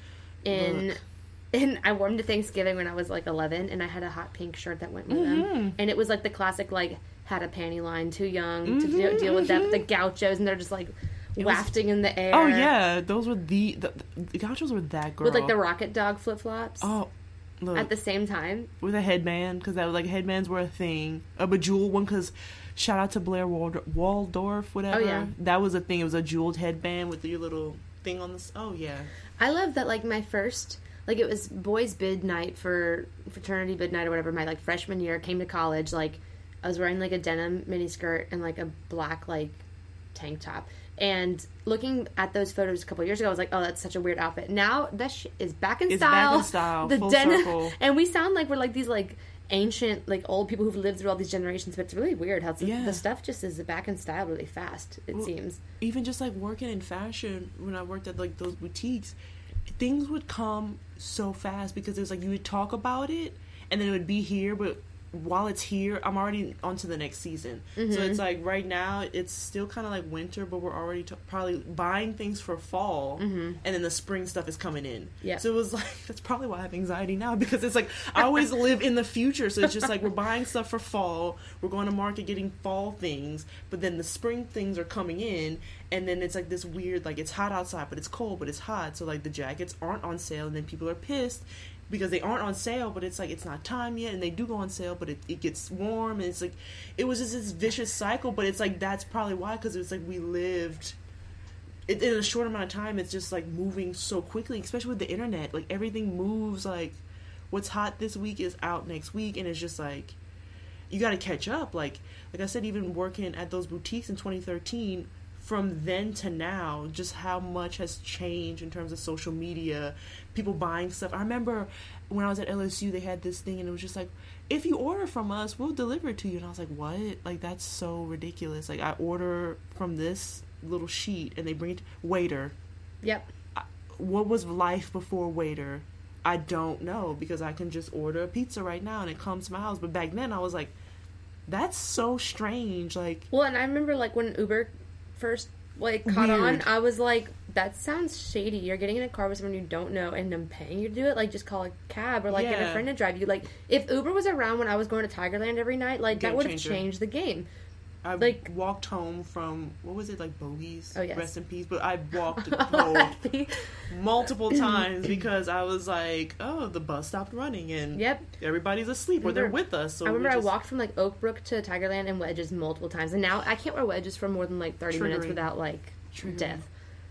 [SPEAKER 1] in
[SPEAKER 2] Look.
[SPEAKER 1] and I wore them to Thanksgiving when I was like 11 and I had a hot pink shirt that went with
[SPEAKER 2] Mm-hmm.
[SPEAKER 1] them. And it was like the classic like had a panty line too young to
[SPEAKER 2] Mm-hmm,
[SPEAKER 1] de- deal with that the gauchos and they're just like
[SPEAKER 2] was-
[SPEAKER 1] wafting in the air.
[SPEAKER 2] Oh yeah, those were the the, the gauchos were that girl.
[SPEAKER 1] With like the rocket dog flip-flops
[SPEAKER 2] oh look
[SPEAKER 1] at the same time.
[SPEAKER 2] with a headband because that was like headbands were a thing. A bejeweled one because shout out to Blair Wald- Waldorf whatever.
[SPEAKER 1] Oh, yeah.
[SPEAKER 2] that was a thing. It was a jeweled headband with your little thing on this. Oh yeah,
[SPEAKER 1] I love that. Like my first, like it was boys' bid night for fraternity bid night or whatever. My like freshman year, came to college. Like I was wearing like a denim miniskirt and like a black like tank top. And looking at those photos a couple years ago, I was like, "Oh, that's such a weird outfit." Now that sh- is back in
[SPEAKER 2] It's
[SPEAKER 1] style.
[SPEAKER 2] back in style,
[SPEAKER 1] The denim, and we sound like we're like these like ancient, like old people who've lived through all these generations. But it's really weird how
[SPEAKER 2] Yeah.
[SPEAKER 1] the stuff just is back in style really fast. It
[SPEAKER 2] Well,
[SPEAKER 1] seems.
[SPEAKER 2] even just like working in fashion when I worked at like those boutiques, things would come so fast because it was like you would talk about it and then it would be here, but while it's here, I'm already on to the next season. So mm-hmm. it's like right now it's still kind of like winter, but we're already t- probably buying things for fall, mm-hmm. and then the spring stuff is coming in.
[SPEAKER 1] Yeah.
[SPEAKER 2] So it was like that's probably why I have anxiety now because it's like I always live in the future. So it's just like we're buying stuff for fall, we're going to market getting fall things, but then the spring things are coming in, and then it's like this weird like it's hot outside, but it's cold, but it's hot. So like the jackets aren't on sale, and then people are pissed because they aren't on sale, but it's like it's not time yet, and they do go on sale, but it, it gets warm, and it's like it was just this vicious cycle. But it's like that's probably why because it's like we lived it, in a short amount of time. It's just like moving so quickly, especially with the internet. Like everything moves. Like what's hot this week is out next week, and it's just like you got to catch up. Like like I said, even working at those boutiques in 2013. From then to now, just how much has changed in terms of social media, people buying stuff. I remember when I was at LSU, they had this thing, and it was just like, if you order from us, we'll deliver it to you. And I was like, what? Like that's so ridiculous. Like I order from this little sheet, and they bring it. Waitr,
[SPEAKER 1] Yep.
[SPEAKER 2] what was life before Waitr? I don't know because I can just order a pizza right now and it comes to my house. But back then, I was like, that's so strange. Like
[SPEAKER 1] Well, and I remember like when Uber first like caught on, I was like, that sounds shady. You're getting in a car with someone you don't know and I'm paying you to do it. Like, just call a cab or like get a friend to drive you. Like, if Uber was around when I was going to Tigerland every night, like
[SPEAKER 2] Game
[SPEAKER 1] that would have changed the game.
[SPEAKER 2] I
[SPEAKER 1] Like-
[SPEAKER 2] walked home from what was it like Bogies?
[SPEAKER 1] Oh, yes.
[SPEAKER 2] Rest in peace. But I walked multiple times because I was like, oh, the bus stopped running and
[SPEAKER 1] yep.
[SPEAKER 2] everybody's asleep or they're with us. So
[SPEAKER 1] I remember
[SPEAKER 2] we
[SPEAKER 1] I walked from like Oakbrook to Tigerland in wedges multiple times, and now I can't wear wedges for more than like thirty minutes without like
[SPEAKER 2] Triggering.
[SPEAKER 1] death.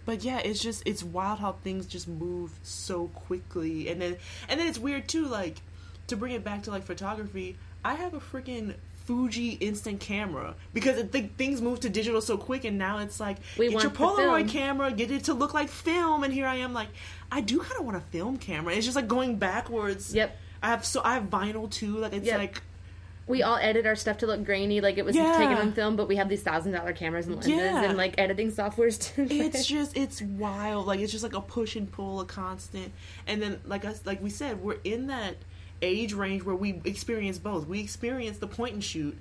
[SPEAKER 2] But yeah, it's just it's wild how things just move so quickly, and then and then it's weird too. Like to bring it back to like photography, I have a freaking Fuji instant camera because it, th- things move to digital so quick, and now it's like
[SPEAKER 1] We
[SPEAKER 2] get your. Polaroid camera, get it to look like film, and here I am like I do kind of want a film camera. It's just like going backwards.
[SPEAKER 1] Yep.
[SPEAKER 2] I have so I have vinyl too. Like it's
[SPEAKER 1] Yep.
[SPEAKER 2] like
[SPEAKER 1] We all edit our stuff to look grainy, like it was
[SPEAKER 2] Yeah.
[SPEAKER 1] taken on film, but we have these thousand dollar cameras and lenses
[SPEAKER 2] Yeah.
[SPEAKER 1] and like editing softwares too.
[SPEAKER 2] it's just it's wild like it's just like a push and pull a constant and then like us like we said we're in that age range where we experience both we experience the point and shoot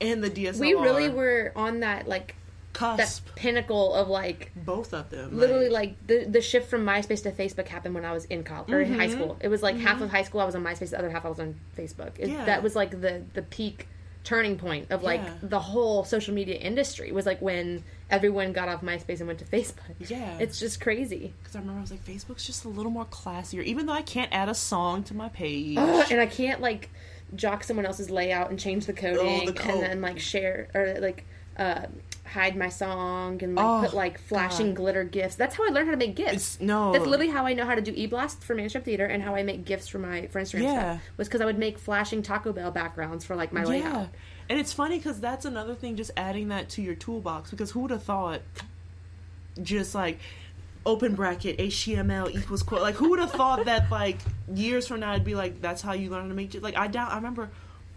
[SPEAKER 2] and the DSLR
[SPEAKER 1] we really were on that like that pinnacle of like
[SPEAKER 2] both of them
[SPEAKER 1] literally like the the shift from MySpace to Facebook happened when I was in college or in high
[SPEAKER 2] Mhm.
[SPEAKER 1] school. It was like half of high school I was on MySpace, the other half I was on Facebook. It,
[SPEAKER 2] Yeah.
[SPEAKER 1] That was like the the peak turning point of like
[SPEAKER 2] Yeah.
[SPEAKER 1] the whole social media industry was like when everyone got off MySpace and went to Facebook.
[SPEAKER 2] yeah
[SPEAKER 1] It's just crazy.
[SPEAKER 2] because I remember I was like Facebook's just a little more classier even though I can't add a song to my page
[SPEAKER 1] Ugh, and I can't like jock someone else's layout and change the coding
[SPEAKER 2] Oh, the code.
[SPEAKER 1] and then like share or like uh, hide my song and like
[SPEAKER 2] Oh,
[SPEAKER 1] put like flashing
[SPEAKER 2] God.
[SPEAKER 1] glitter gifs. That's how I learned how to make gifs.
[SPEAKER 2] it's no
[SPEAKER 1] That's literally how I know how to do e-blast for Manuscript Theater and how I make gifts for my for Instagram
[SPEAKER 2] Yeah.
[SPEAKER 1] stuff. Was because I would make flashing Taco Bell backgrounds for like my
[SPEAKER 2] yeah
[SPEAKER 1] layout.
[SPEAKER 2] and it's funny because that's another thing just adding that to your toolbox because who would have thought just like open bracket html equals quote like who would have thought that like years from now I'd be like that's how you learn to make like i doubt i remember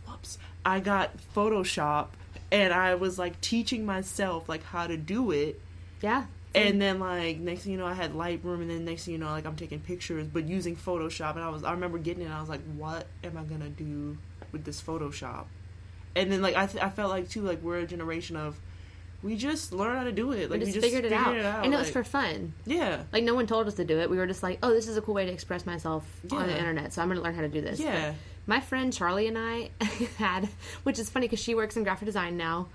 [SPEAKER 2] whoops i got photoshop and i was like teaching myself like how to do it
[SPEAKER 1] Yeah.
[SPEAKER 2] and then like next thing you know i had lightroom and then next thing you know like i'm taking pictures but using photoshop and i was i remember getting it and i was like what am i gonna do with this photoshop and then like i, th- I felt like too like we're a generation of we just learn how to do it like
[SPEAKER 1] we just, figured, it, out. and it was
[SPEAKER 2] like-
[SPEAKER 1] for fun.
[SPEAKER 2] yeah
[SPEAKER 1] Like no one told us to do it. We were just like, oh, this is a cool way to express myself on the internet, so I'm going to learn how to do this.
[SPEAKER 2] yeah
[SPEAKER 1] My friend Charlie and I had, which is funny because she works in graphic design now,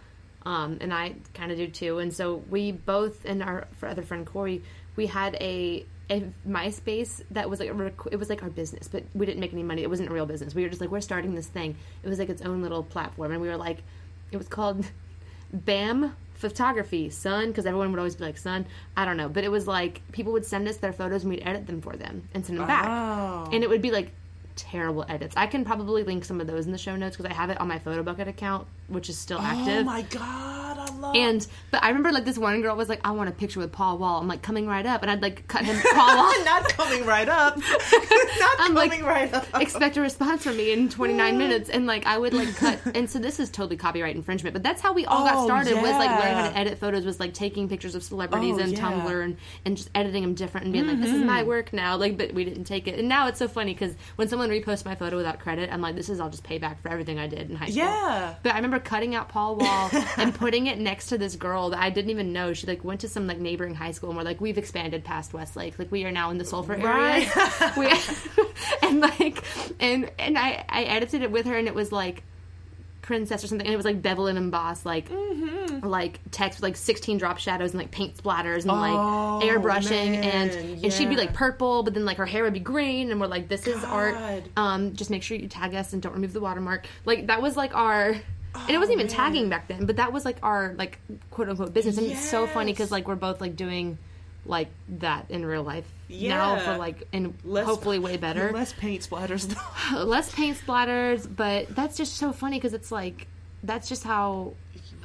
[SPEAKER 1] um, and I kind of do too. And so we both and our other friend Corey, we had a a MySpace that was like a rec- it was like our business, but we didn't make any money. It wasn't a real business. We were just like we're starting this thing. It was like its own little platform, and we were like, it was called Bam photography, son, because everyone would always be like son. I don't know, but it was like people would send us their photos and we'd edit them for them and send them back,
[SPEAKER 2] Oh.
[SPEAKER 1] and it would be like terrible edits. I can probably link some of those in the show notes because I have it on my photo bucket account, which is still active.
[SPEAKER 2] Oh my god, I love
[SPEAKER 1] And but I remember like this one girl was like, I want a picture with Paul Wall. I'm like coming right up, and I'd like cut him Paul Wall.
[SPEAKER 2] not coming right up. not
[SPEAKER 1] I'm like,
[SPEAKER 2] coming right up.
[SPEAKER 1] expect a response from me in 29 minutes and like i would like cut and so this is totally copyright infringement but that's how we all got
[SPEAKER 2] Oh,
[SPEAKER 1] started was like learning how to edit photos was like taking pictures of celebrities
[SPEAKER 2] Oh,
[SPEAKER 1] and
[SPEAKER 2] yeah. Mm-hmm.
[SPEAKER 1] tumblr and, and just editing them different and being like this is my work now like but we didn't take it and now it's so funny because when someone reposts my photo without credit i'm like this is all just payback for everything i did in high school
[SPEAKER 2] Yeah.
[SPEAKER 1] but I remember cutting out Paul Wall and putting it next to this girl that I didn't even know. She like went to some like neighboring high school and we're like, we've expanded past Westlake. Like we are now in the Sulphur area. we, and like and and I I edited it with her and it was like princess or something and it was like bevel and embossed like
[SPEAKER 2] Mm-hmm.
[SPEAKER 1] like text with like 16 drop shadows and like paint splatters and
[SPEAKER 2] Oh,
[SPEAKER 1] like airbrushing and
[SPEAKER 2] man,
[SPEAKER 1] and she'd be like purple but then like her hair would be green and we're like this is art um just make sure you tag us and don't remove the watermark like that was like our and it wasn't even
[SPEAKER 2] Oh, man.
[SPEAKER 1] tagging back then but that was like our like quote unquote business and it's so funny because like we're both like doing like that in real life now for like and
[SPEAKER 2] Less-
[SPEAKER 1] hopefully way better
[SPEAKER 2] Less paint splatters though.
[SPEAKER 1] less paint splatters but that's just so funny because it's like that's just how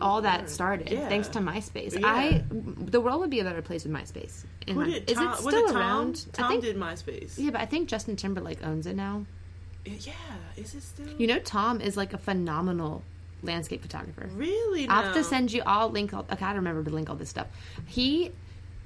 [SPEAKER 1] all that started
[SPEAKER 2] Yeah.
[SPEAKER 1] thanks to myspace
[SPEAKER 2] Yeah.
[SPEAKER 1] i the world would be a better place with myspace in my-
[SPEAKER 2] did,
[SPEAKER 1] is
[SPEAKER 2] Tom,
[SPEAKER 1] it still
[SPEAKER 2] it Tom?
[SPEAKER 1] around
[SPEAKER 2] Tom
[SPEAKER 1] i think
[SPEAKER 2] did MySpace.
[SPEAKER 1] yeah but i think justin timberlake owns it now
[SPEAKER 2] Yeah, is it still?
[SPEAKER 1] you know tom is like a phenomenal landscape photographer
[SPEAKER 2] really?
[SPEAKER 1] I'll have to send you. I'll link. All, I gotta remember to link all this stuff. He,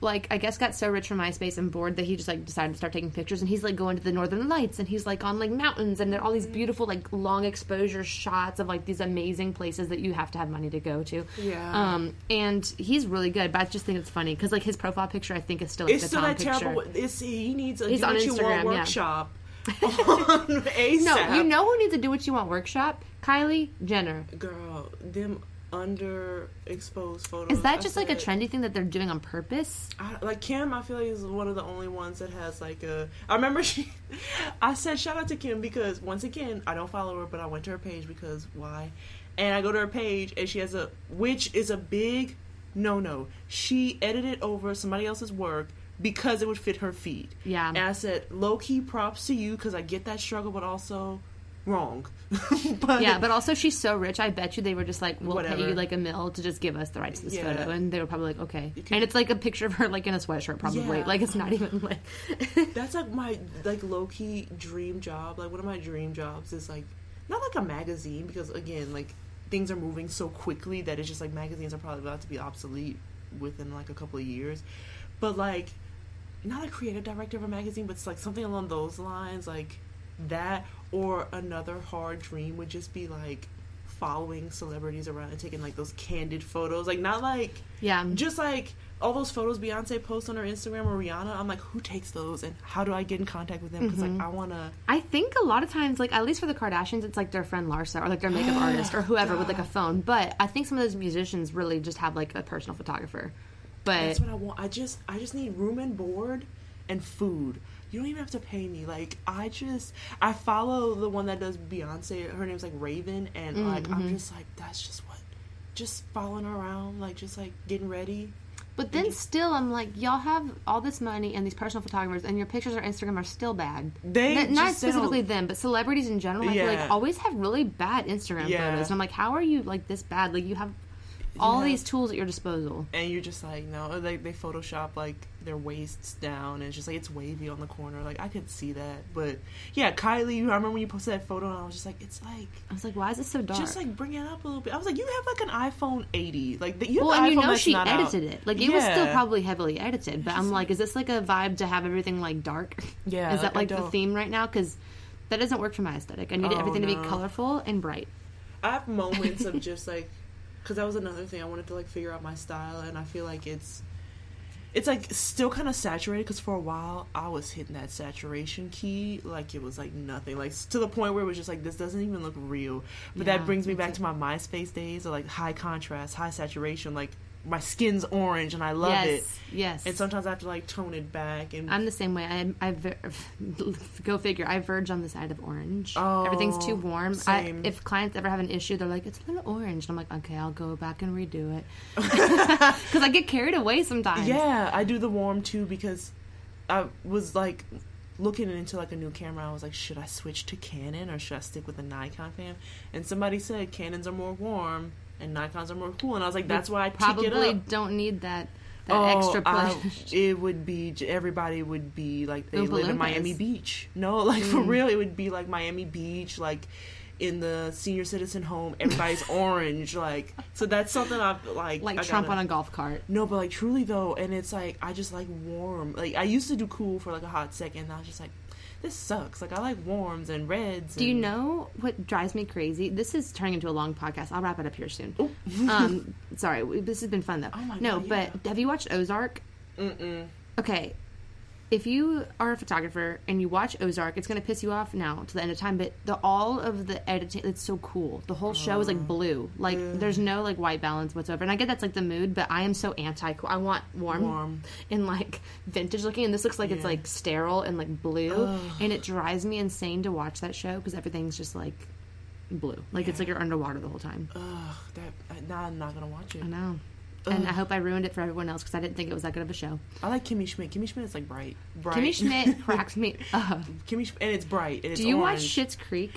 [SPEAKER 1] like, I guess got so rich from MySpace and bored that he just like decided to start taking pictures. And he's like going to the Northern Lights, and he's like on like mountains, and there are all these beautiful like long exposure shots of like these amazing places that you have to have money to go to.
[SPEAKER 2] Yeah.
[SPEAKER 1] Um, and he's really good, but I just think it's funny because like his profile picture, I think is still like
[SPEAKER 2] It's
[SPEAKER 1] the
[SPEAKER 2] still that
[SPEAKER 1] picture.
[SPEAKER 2] terrible. It's he needs a
[SPEAKER 1] He's on Instagram, yeah.
[SPEAKER 2] workshop on ASAP.
[SPEAKER 1] No, you know who needs to do what you want workshop? Kylie Jenner.
[SPEAKER 2] girl, them underexposed photos.
[SPEAKER 1] Is that just like a trendy thing that they're doing on purpose?
[SPEAKER 2] I, like Kim, I feel like is one of the only ones that has like a. I remember she, I said shout out to Kim because once again I don't follow her, but I went to her page because why? And I go to her page and she has a which is a big no no. She edited over somebody else's work because it would fit her feet.
[SPEAKER 1] Yeah.
[SPEAKER 2] And I said low key props to you because I get that struggle, but also wrong. but
[SPEAKER 1] Yeah, but also she's so rich. I bet you they were just like, "We'll pay you like a mill to just give us the rights to this
[SPEAKER 2] Yeah.
[SPEAKER 1] photo," and they were probably like, "Okay."
[SPEAKER 2] can-
[SPEAKER 1] And it's like a picture of her like in a sweatshirt, probably.
[SPEAKER 2] Yeah.
[SPEAKER 1] Like it's not even like.
[SPEAKER 2] That's like my like low key dream job. Like one of my dream jobs is like not like a magazine because again like things are moving so quickly that it's just like magazines are probably about to be obsolete within like a couple of years. But like not a creative director of a magazine, but it's like something along those lines, like that or another hard dream would just be like following celebrities around and taking like those candid photos. Like not like
[SPEAKER 1] yeah.
[SPEAKER 2] just like all those photos Beyonce posts on her Instagram or Rihanna, I'm like, who takes those and how do I get in contact with them? Because
[SPEAKER 1] Mm-hmm.
[SPEAKER 2] like I want to.
[SPEAKER 1] I think a lot of times, like at least for the Kardashians, it's like their friend Larsa or like their makeup artist or whoever with like a phone. But I think some of those musicians really just have like a personal photographer. But
[SPEAKER 2] That's what I want. I just I just need room and board and food. You don't even have to pay me. Like I just I follow the one that does Beyonce. Her name's like Raven, and
[SPEAKER 1] Mm,
[SPEAKER 2] like
[SPEAKER 1] mm-hmm.
[SPEAKER 2] I'm just like that's just what. Just following around, like just like getting ready.
[SPEAKER 1] but then still, I'm like, y'all have all this money and these personal photographers, and your pictures on Instagram are still bad.
[SPEAKER 2] They
[SPEAKER 1] Not- not
[SPEAKER 2] just- they don't-
[SPEAKER 1] specifically them, but celebrities in general. I feel like always have really bad Instagram
[SPEAKER 2] Yeah.
[SPEAKER 1] photos. And I'm like, how are you like this bad? Like you have all these tools at your disposal.
[SPEAKER 2] and you're just like no like they photoshop like their waists down and it's just like it's wavy on the corner like i could see that but yeah kylie i remember when you posted that photo and i was just like it's like
[SPEAKER 1] I was like, why is it so dark?
[SPEAKER 2] just like bring it up a little bit i was like you have like an iphone 80 like the, you
[SPEAKER 1] well, and you know she
[SPEAKER 2] not out.
[SPEAKER 1] edited it. Like it was still probably heavily edited, but I'm like, is this like a vibe to have everything like dark?
[SPEAKER 2] Yeah,
[SPEAKER 1] is that like the theme right now? Because that doesn't work for my aesthetic. I need
[SPEAKER 2] Oh,
[SPEAKER 1] everything to be colorful and bright.
[SPEAKER 2] i have moments of just like because that was another thing i wanted to like figure out my style and i feel like it's it's like still kind of saturated because for a while I was hitting that saturation key like it was like nothing like to the point where it was just like this doesn't even look real. But
[SPEAKER 1] Yeah,
[SPEAKER 2] that brings me back to my MySpace days of like high contrast high saturation like my skin's orange and I love
[SPEAKER 1] yes,
[SPEAKER 2] it.
[SPEAKER 1] yes.
[SPEAKER 2] And sometimes I have to like tone it back and
[SPEAKER 1] I'm the same way. I, I ver- go figure. I verge on the side of orange.
[SPEAKER 2] Oh,
[SPEAKER 1] Everything's too oh, warm. I, if clients ever have an issue, they're like, "It's a little orange." And I'm like, "Okay, I'll go back and redo it," because I get carried away sometimes.
[SPEAKER 2] Yeah, I do the warm too because I was like looking into like a new camera. I was like, should I switch to Canon or should I stick with the Nikon fam? And somebody said Canons are more warm and Nikons are more cool, and I was like, that's why I
[SPEAKER 1] probably
[SPEAKER 2] pick it up.
[SPEAKER 1] don't need that that
[SPEAKER 2] Oh,
[SPEAKER 1] extra
[SPEAKER 2] I-
[SPEAKER 1] push.
[SPEAKER 2] it would be everybody would be like they live in Miami Beach. No, like
[SPEAKER 1] Mm.
[SPEAKER 2] for real, it would be like Miami Beach, like in the senior citizen home. Everybody's orange, like so. That's something I've like
[SPEAKER 1] like
[SPEAKER 2] I
[SPEAKER 1] Trump
[SPEAKER 2] gotta-
[SPEAKER 1] on a golf cart.
[SPEAKER 2] No, but like truly though, and it's like I just like warm. Like I used to do cool for like a hot second. And I was just like, this sucks. Like I like warms and reds.
[SPEAKER 1] Do you know what drives me crazy? This is turning into a long podcast. I'll wrap it up here soon. Um, sorry, this has been fun though.
[SPEAKER 2] Oh my
[SPEAKER 1] no,
[SPEAKER 2] God,
[SPEAKER 1] but have you watched Ozark?
[SPEAKER 2] Mm-mm.
[SPEAKER 1] Okay, if you are a photographer and you watch Ozark, it's going to piss you off now to the end of time. But the all of the editing, it's so cool. The whole show is like oh. blue. Like there's no like white balance whatsoever. And I get that's like the mood, but I am so anti. I want warm,
[SPEAKER 2] Warm.
[SPEAKER 1] and like vintage looking. And this looks like it's like sterile and like blue, and it drives me insane to watch that show because everything's just like blue. Like it's like you're underwater the whole time.
[SPEAKER 2] Ugh, that now I'm not gonna watch it.
[SPEAKER 1] I know. And I hope I ruined it for everyone else because I didn't think it was that good of a show.
[SPEAKER 2] I like Kimmy Schmidt. Kimmy Schmidt is like bright, bright.
[SPEAKER 1] Kimmy Schmidt cracks me up.
[SPEAKER 2] Kimmy Sch- and it's bright. And it's
[SPEAKER 1] Do you watch
[SPEAKER 2] orange.
[SPEAKER 1] Schitt's Creek?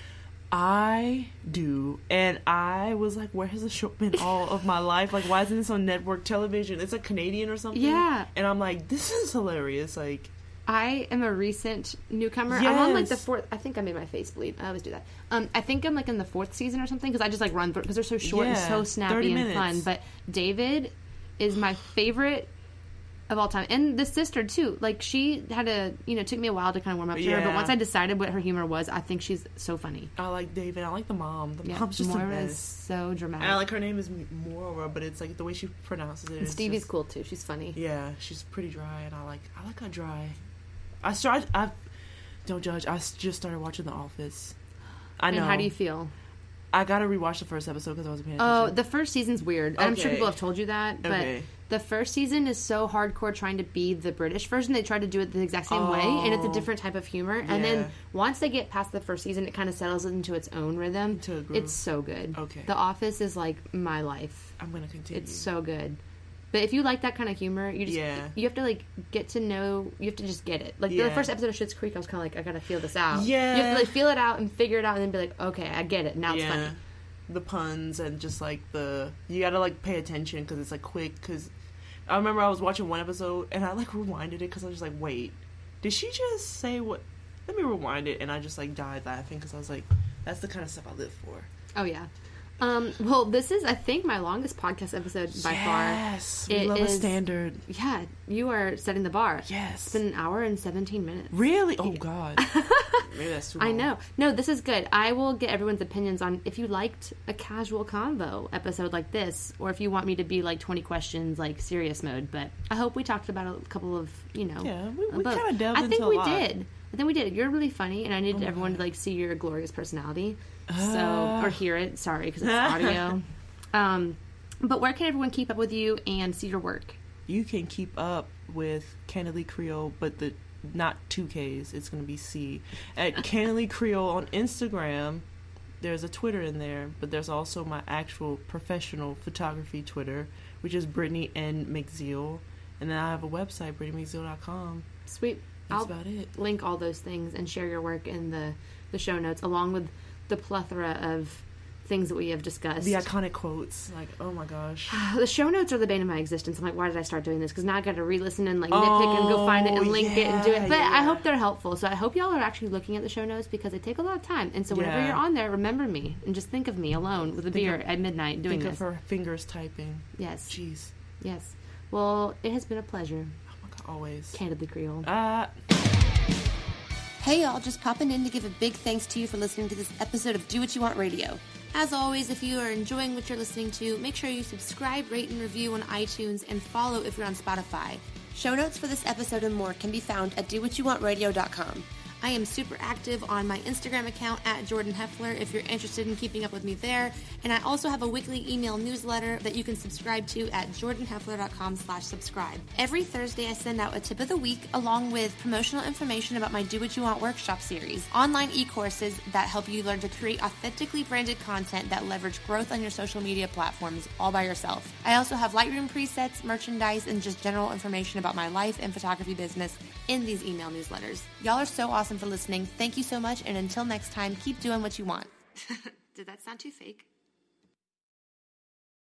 [SPEAKER 2] I do, and I was like, "Where has the show been all of my life? Like, why isn't this on network television? It's like Canadian or something."
[SPEAKER 1] Yeah.
[SPEAKER 2] and I'm like, "This is hilarious!" Like,
[SPEAKER 1] I am a recent newcomer. I'm on like the fourth. I think I made my face bleed. I always do that. Um, I think I'm like in the fourth season or something because I just like run through because they're so short and so snappy and fun. But David is my favorite of all time, and the sister too. Like she had a you know took me a while to kind of warm up to her, but once I decided what her humor was, I think she's so funny.
[SPEAKER 2] I like David. I like the mom. The
[SPEAKER 1] Yeah,
[SPEAKER 2] mom's just
[SPEAKER 1] Moira is so dramatic.
[SPEAKER 2] And I like her name is Moira, but it's like the way she pronounces it.
[SPEAKER 1] Stevie's
[SPEAKER 2] just-
[SPEAKER 1] cool too. She's funny.
[SPEAKER 2] Yeah, she's pretty dry, and I like I like her dry. I started. I don't judge. I just started watching The Office. I know.
[SPEAKER 1] And how do you feel?
[SPEAKER 2] I gotta rewatch the first episode because I wasn't paying
[SPEAKER 1] Oh, the first season's weird. I'm sure people have told you that, but
[SPEAKER 2] Okay.
[SPEAKER 1] the first season is so hardcore trying to be the British version. They tried to do it the exact same way, and it's a
[SPEAKER 2] Oh.
[SPEAKER 1] different type of humor. And then once they get past the first season, it kind of settles into its own rhythm.
[SPEAKER 2] To.
[SPEAKER 1] It's so good.
[SPEAKER 2] Okay.
[SPEAKER 1] The Office is like my life.
[SPEAKER 2] I'm gonna continue.
[SPEAKER 1] It's so good. But if you like that kind of humor, you just
[SPEAKER 2] Yeah.
[SPEAKER 1] you have to like get to know. You have to just get it. Like the first episode of Schitt's Creek, I was kind of like, I gotta feel this out. Yeah, you
[SPEAKER 2] Yeah.
[SPEAKER 1] have to like feel it out and figure it out, and then be like, okay, I get it. Now it's funny.
[SPEAKER 2] the puns and just like the you gotta like pay attention because it's like quick. Because I remember I was watching one episode and I like rewinded it because I was just like, wait, did she just say what? Let me rewind it, and I just like died laughing because I was like, that's the kind of stuff I live for.
[SPEAKER 1] Oh yeah. Um, well, this is I think my longest podcast episode by far.
[SPEAKER 2] Yes, we
[SPEAKER 1] It
[SPEAKER 2] love
[SPEAKER 1] is-
[SPEAKER 2] a standard.
[SPEAKER 1] Yeah, you are setting the bar.
[SPEAKER 2] Yes,
[SPEAKER 1] It's been an hour and seventeen minutes.
[SPEAKER 2] really. Oh God, maybe that's too.
[SPEAKER 1] I know. No, this is good. I will get everyone's opinions on if you liked a casual convo episode like this, or if you want me to be like twenty questions, like serious mode. But I hope we talked about a couple of you know.
[SPEAKER 2] Yeah, we- we kinda delved
[SPEAKER 1] I think we
[SPEAKER 2] lot.
[SPEAKER 1] did. I think we did. You're really funny, and I need
[SPEAKER 2] Oh
[SPEAKER 1] everyone
[SPEAKER 2] God.
[SPEAKER 1] to like see your glorious personality. So
[SPEAKER 2] Ah.
[SPEAKER 1] or hear it. Sorry, because it's audio. um, but where can everyone keep up with you and see your work?
[SPEAKER 2] You can keep up with Candidly Creole, but the not two Ks. It's gonna be C at Candidly Creole on Instagram. There's a Twitter in there, but there's also my actual professional photography Twitter, which is Brittany N McZeal, and then I have a website, BrittanyMcZeal.com.
[SPEAKER 1] Sweet.
[SPEAKER 2] That's
[SPEAKER 1] I'll
[SPEAKER 2] about it.
[SPEAKER 1] link all those things and share your work in the the show notes, along with the plethora of things that we have discussed.
[SPEAKER 2] The iconic quotes, like oh my gosh.
[SPEAKER 1] the show notes are the bane of my existence. I'm like, why did I start doing this? Because now I got to re-listen and like nitpick and go find it and
[SPEAKER 2] Oh,
[SPEAKER 1] link it and do it. But
[SPEAKER 2] yeah,
[SPEAKER 1] I hope they're helpful. So I hope y'all are actually looking at the show notes because they take a lot of time. And so whenever
[SPEAKER 2] Yeah.
[SPEAKER 1] you're on there, remember me and just think of me alone with a
[SPEAKER 2] Think
[SPEAKER 1] beer
[SPEAKER 2] of-
[SPEAKER 1] at midnight doing
[SPEAKER 2] Think
[SPEAKER 1] this.
[SPEAKER 2] of her fingers typing.
[SPEAKER 1] Yes,
[SPEAKER 2] Jeez.
[SPEAKER 1] yes. Well, it has been a pleasure.
[SPEAKER 2] Oh my god, always.
[SPEAKER 1] Candidly Creole.
[SPEAKER 2] Uh,
[SPEAKER 3] Hey y'all, just popping in to give a big thanks to you for listening to this episode of Do What You Want Radio.
[SPEAKER 1] As always, if you are enjoying what you're listening to, make sure you subscribe, rate, and review on iTunes and follow if you're on Spotify.
[SPEAKER 3] Show notes for this episode and more can be found at dowhatyouwantradio.com.
[SPEAKER 1] I am super active on my Instagram account at Jordan Heffler if you're interested in keeping up with me there. And I also have a weekly email newsletter that you can subscribe to at jordanheffler.com slash subscribe. Every Thursday, I send out a tip of the week along with promotional information about my Do What You Want workshop series, online e-courses that help you learn to create authentically branded content that leverage growth on your social media platforms all by yourself. I also have Lightroom presets, merchandise, and just general information about my life and photography business in these email newsletters. Y'all are so awesome for listening. Thank you so much, and until next time, keep doing what you want. Did that sound too fake?